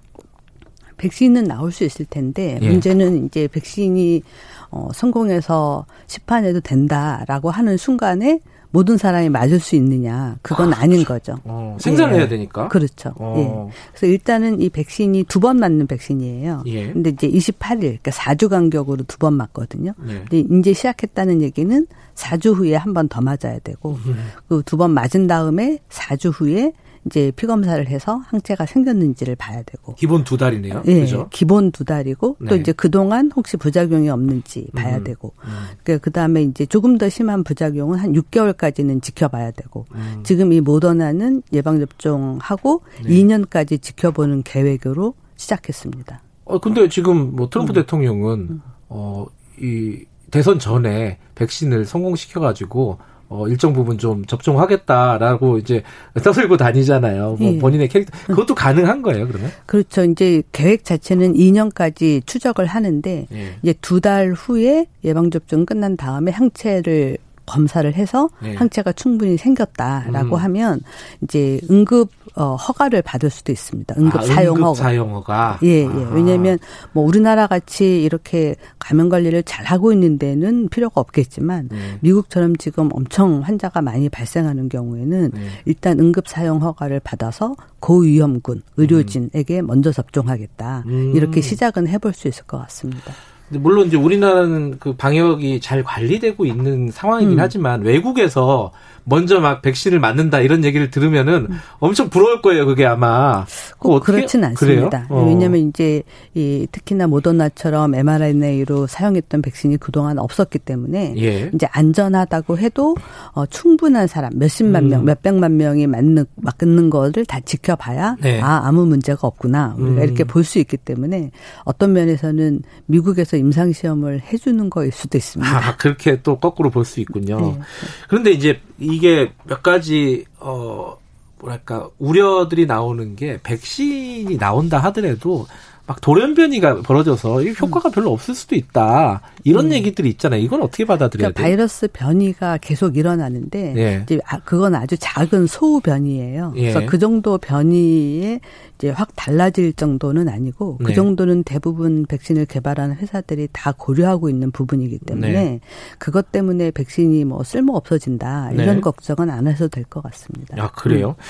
백신은 나올 수 있을 텐데 예. 문제는 이제 백신이 어 성공해서 시판해도 된다라고 하는 순간에 모든 사람이 맞을 수 있느냐 그건 아, 닌 거죠.
어, 생산해야 예. 되니까.
그렇죠. 어. 예. 그래서 일단은 이 백신이 두 번 맞는 백신이에요. 예. 근데 이제 28일 그러니까 4주 간격으로 두 번 맞거든요. 예. 근데 이제 시작했다는 얘기는 4주 후에 한 번 더 맞아야 되고 음. 그두 번 맞은 다음에 4주 후에 이제 피 검사를 해서 항체가 생겼는지를 봐야 되고
기본 두 달이네요.
예, 그죠? 기본 두 달이고 네. 또 이제 그 동안 혹시 부작용이 없는지 봐야 음, 되고 음. 그 다음에 이제 조금 더 심한 부작용은 한 6개월까지는 지켜봐야 되고 음. 지금 이 모더나는 예방 접종하고 네. 2년까지 지켜보는 계획으로 시작했습니다.
어 근데 지금 뭐 트럼프 음. 대통령은 어이 대선 전에 백신을 성공시켜 가지고 어, 일정 부분 좀 접종하겠다라고 이제 떠들고 다니잖아요. 뭐 예. 본인의 캐릭터 그것도 가능한 거예요, 그러면?
그렇죠. 이제 계획 자체는 2년까지 추적을 하는데 예. 이제 두 달 후에 예방 접종 끝난 다음에 항체를 검사를 해서 네. 항체가 충분히 생겼다라고 음. 하면 이제 응급 어, 허가를 받을 수도 있습니다. 응급 아, 사용 허가.
사용 허가.
예, 예. 아. 왜냐하면 뭐 우리나라 같이 이렇게 감염 관리를 잘 하고 있는 데는 필요가 없겠지만 네. 미국처럼 지금 엄청 환자가 많이 발생하는 경우에는 네. 일단 응급 사용 허가를 받아서 고위험군 의료진에게 음. 먼저 접종하겠다. 음. 이렇게 시작은 해볼 수 있을 것 같습니다.
물론 이제 우리나라는 그 방역이 잘 관리되고 있는 상황이긴 음. 하지만 외국에서 먼저 막 백신을 맞는다 이런 얘기를 들으면은 음. 엄청 부러울 거예요. 그게 아마
꼭 그렇진 않습니다. 어. 왜냐하면 이제 이 특히나 모더나처럼 mRNA로 사용했던 백신이 그동안 없었기 때문에 예. 이제 안전하다고 해도 어, 충분한 사람 몇십만 음. 명, 몇백만 명이 맞는 맞는 거를 다 지켜봐야 네. 아 아무 문제가 없구나 우리가 음. 이렇게 볼 수 있기 때문에 어떤 면에서는 미국에서 임상 시험을 해주는 거일 수도 있습니다.
아 그렇게 또 거꾸로 볼 수 있군요. 네. 그런데 이제 이게 몇 가지 어 뭐랄까 우려들이 나오는 게 백신이 나온다 하더라도 막 돌연변이가 벌어져서 효과가 별로 없을 수도 있다. 이런 음. 얘기들이 있잖아요. 이건 어떻게 받아들여야 그러니까
돼요? 바이러스 변이가 계속 일어나는데 예. 이제 아, 그건 아주 작은 소우 변이에요. 예. 그래서 그 정도 변이에 이제 확 달라질 정도는 아니고 그 네. 정도는 대부분 백신을 개발하는 회사들이 다 고려하고 있는 부분이기 때문에 네. 그것 때문에 백신이 뭐 쓸모 없어진다 이런 네. 걱정은 안 해도 될것 같습니다.
아 그래요? 음.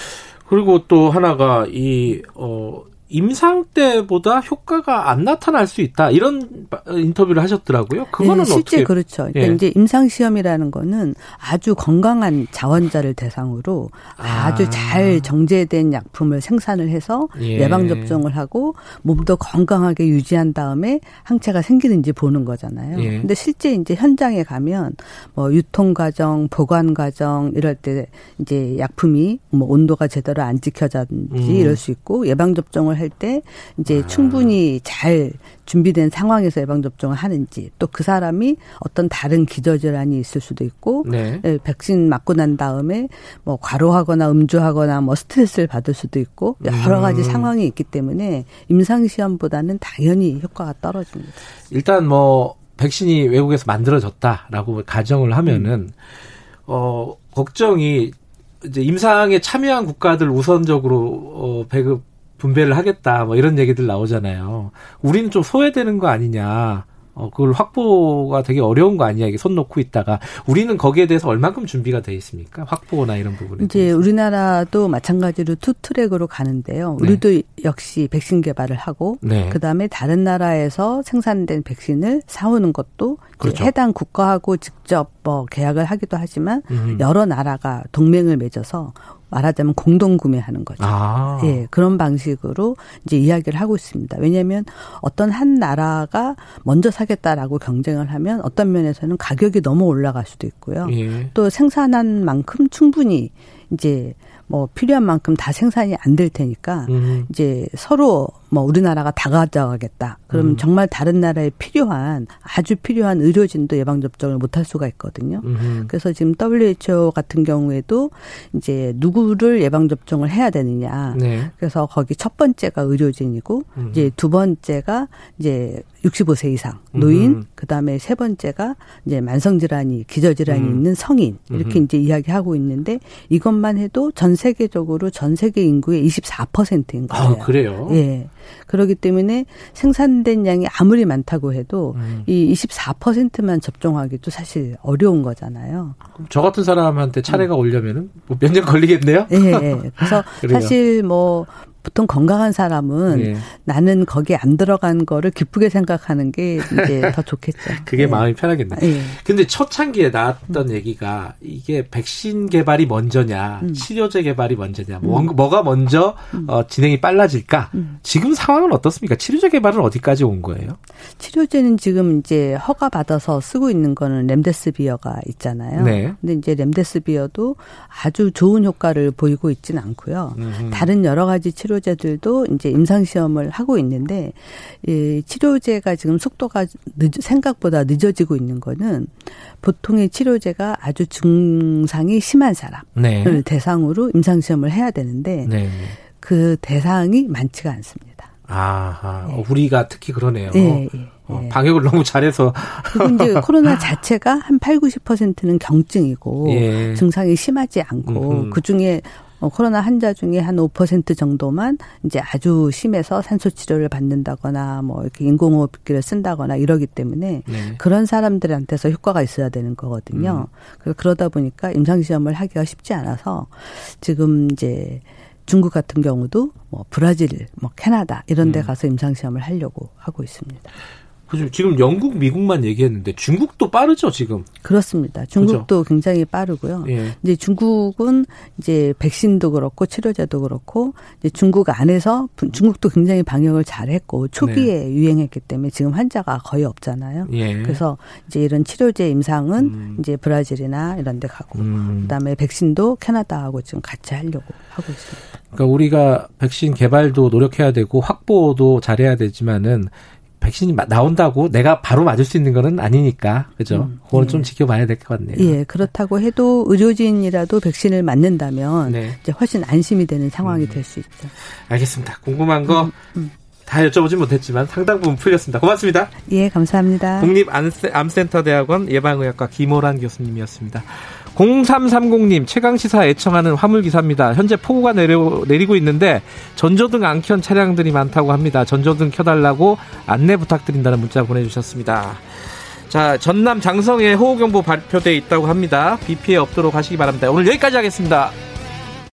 그리고 또 하나가 이 어 임상 때보다 효과가 안 나타날 수 있다 이런 인터뷰를 하셨더라고요. 그거는 네,
실제
어떻게
그렇죠. 그러니까 예. 이제 임상 시험이라는 거는 아주 건강한 자원자를 대상으로 아. 주잘 정제된 약품을 생산을 해서 예. 방 접종을 하고 몸도 건강하게 유지한 다음에 항체가 생기는지 보는 거잖아요. 예. 근데 실제 이제 현장에 가면 뭐 유통 과정, 보관 과정 이럴 때 이제 약품이 뭐 온도가 제대로 안 지켜졌는지 음. 이럴 수 있고 예방 접종을 할 때 이제 아. 충분히 잘 준비된 상황에서 예방 접종을 하는지 또 그 사람이 어떤 다른 기저질환이 있을 수도 있고 네. 예, 백신 맞고 난 다음에 뭐 과로하거나 음주하거나 뭐 스트레스를 받을 수도 있고 여러 가지 음. 상황이 있기 때문에 임상 시험보다는 당연히 효과가 떨어집니다.
일단 뭐 백신이 외국에서 만들어졌다라고 가정을 하면은 음. 어 걱정이 이제 임상에 참여한 국가들 우선적으로 어 배급 분배를 하겠다 뭐 이런 얘기들 나오잖아요. 우리는 좀 소외되는 거 아니냐. 어, 그걸 확보가 되게 어려운 거 아니야, 이게 손 놓고 있다가. 우리는 거기에 대해서 얼만큼 준비가 돼 있습니까? 확보나 이런 부분에.
이제 대해서. 우리나라도 마찬가지로 two track으로 가는데요. 네. 우리도 네. 역시 백신 개발을 하고, 네. 그 다음에 다른 나라에서 생산된 백신을 사오는 것도 그렇죠. 해당 국가하고 직접 뭐 계약을 하기도 하지만 음. 여러 나라가 동맹을 맺어서 말하자면 공동 구매하는 거죠. 아. 예, 그런 방식으로 이제 이야기를 하고 있습니다. 왜냐하면 어떤 한 나라가 먼저 사겠다라고 경쟁을 하면 어떤 면에서는 가격이 너무 올라갈 수도 있고요. 예. 또 생산한 만큼 충분히 이제 뭐 필요한 만큼 다 생산이 안 될 테니까 음. 이제 서로 뭐 우리나라가 다 가져가겠다. 그럼 음. 정말 다른 나라에 필요한 아주 필요한 의료진도 예방 접종을 못할 수가 있거든요. 음. 그래서 지금 WHO 같은 경우에도 이제 누구를 예방 접종을 해야 되느냐. 네. 그래서 거기 첫 번째가 의료진이고 음. 이제 두 번째가 이제 65세 이상 노인, 음. 그다음에 세 번째가 이제 만성 질환이 기저 질환이 음. 있는 성인 이렇게 이제 이야기하고 있는데 이것만 해도 전 세계적으로 전 세계 인구의 24%인 거예요.
아, 그래요?
예. 그렇기 때문에 생산된 양이 아무리 많다고 해도 음. 이 24%만 접종하기도 사실 어려운 거잖아요.
저 같은 사람한테 차례가 음. 오려면은 뭐 몇년 걸리겠네요.
예. 예. 그래서 [LAUGHS] 사실 뭐 보통 건강한 사람은 예. 나는 거기에 안 들어간 거를 기쁘게 생각하는 게 이제 [LAUGHS] 더 좋겠죠.
그게 예. 마음이 편하겠네. 예. 근데 초창기에 나왔던 음. 얘기가 이게 백신 개발이 먼저냐, 음. 치료제 개발이 먼저냐, 뭐, 음. 뭐가 먼저 음. 어, 진행이 빨라질까? 음. 지금 상황은 어떻습니까? 치료제 개발은 어디까지 온 거예요?
치료제는 지금 이제 허가 받아서 쓰고 있는 거는 렘데스비어가 있잖아요. 네. 근데 이제 렘데스비어도 아주 좋은 효과를 보이고 있지는 않고요. 다른 여러 가지 치료 치료제들도 이제 임상 시험을 하고 있는데 이 치료제가 지금 속도가 늦, 생각보다 늦어지고 있는 거는 보통의 치료제가 아주 증상이 심한 사람을 네. 대상으로 임상 시험을 해야 되는데 네. 그 대상이 많지가 않습니다.
아, 네. 우리가 특히 그러네요. 네, 네. 어, 방역을 너무 잘해서.
이제 코로나 자체가 한 8, 90%는 경증이고 예. 증상이 심하지 않고 그 중에 어, 코로나 환자 중에 한 5% 정도만 이제 아주 심해서 산소 치료를 받는다거나 뭐 이렇게 인공호흡기를 쓴다거나 이러기 때문에 네. 그런 사람들한테서 효과가 있어야 되는 거거든요. 음. 그러다 보니까 임상 시험을 하기가 쉽지 않아서 지금 이제 중국 같은 경우도 뭐 브라질, 뭐 캐나다 이런 데 음. 가서 임상 시험을 하려고 하고 있습니다.
그죠. 지금 영국, 미국만 얘기했는데 중국도 빠르죠, 지금.
그렇습니다. 중국도 그죠? 굉장히 빠르고요. 예. 이제 중국은 이제 백신도 그렇고 치료제도 그렇고 이제 중국 안에서 중국도 굉장히 방역을 잘했고 초기에 네. 유행했기 때문에 지금 환자가 거의 없잖아요. 예. 그래서 이제 이런 치료제 임상은 음. 이제 브라질이나 이런 데 가고 음. 그다음에 백신도 캐나다하고 지금 같이 하려고 하고 있습니다.
그러니까 우리가 백신 개발도 노력해야 되고 확보도 잘해야 되지만은 백신이 나온다고 내가 바로 맞을 수 있는 거는 아니니까 그죠? 음, 그거는 예. 좀 지켜봐야 될 것 같네요.
예, 그렇다고 해도 의료진이라도 백신을 맞는다면 네. 이제 훨씬 안심이 되는 상황이 음. 될수 있죠.
알겠습니다. 궁금한 거. 음, 음. 다 여쭤보진 못했지만 상당 부분 풀렸습니다. 고맙습니다.
예, 감사합니다.
국립암센터대학원 예방의학과 김호란 교수님이었습니다. 0330님 최강시사 애청하는 화물기사입니다. 현재 폭우가 내려, 내리고 있는데 전조등 안 켠 차량들이 많다고 합니다. 전조등 켜달라고 안내 부탁드린다는 문자 보내주셨습니다. 자 전남 장성에 호우경보 발표돼 있다고 합니다. 비 피해 없도록 하시기 바랍니다. 오늘 여기까지 하겠습니다.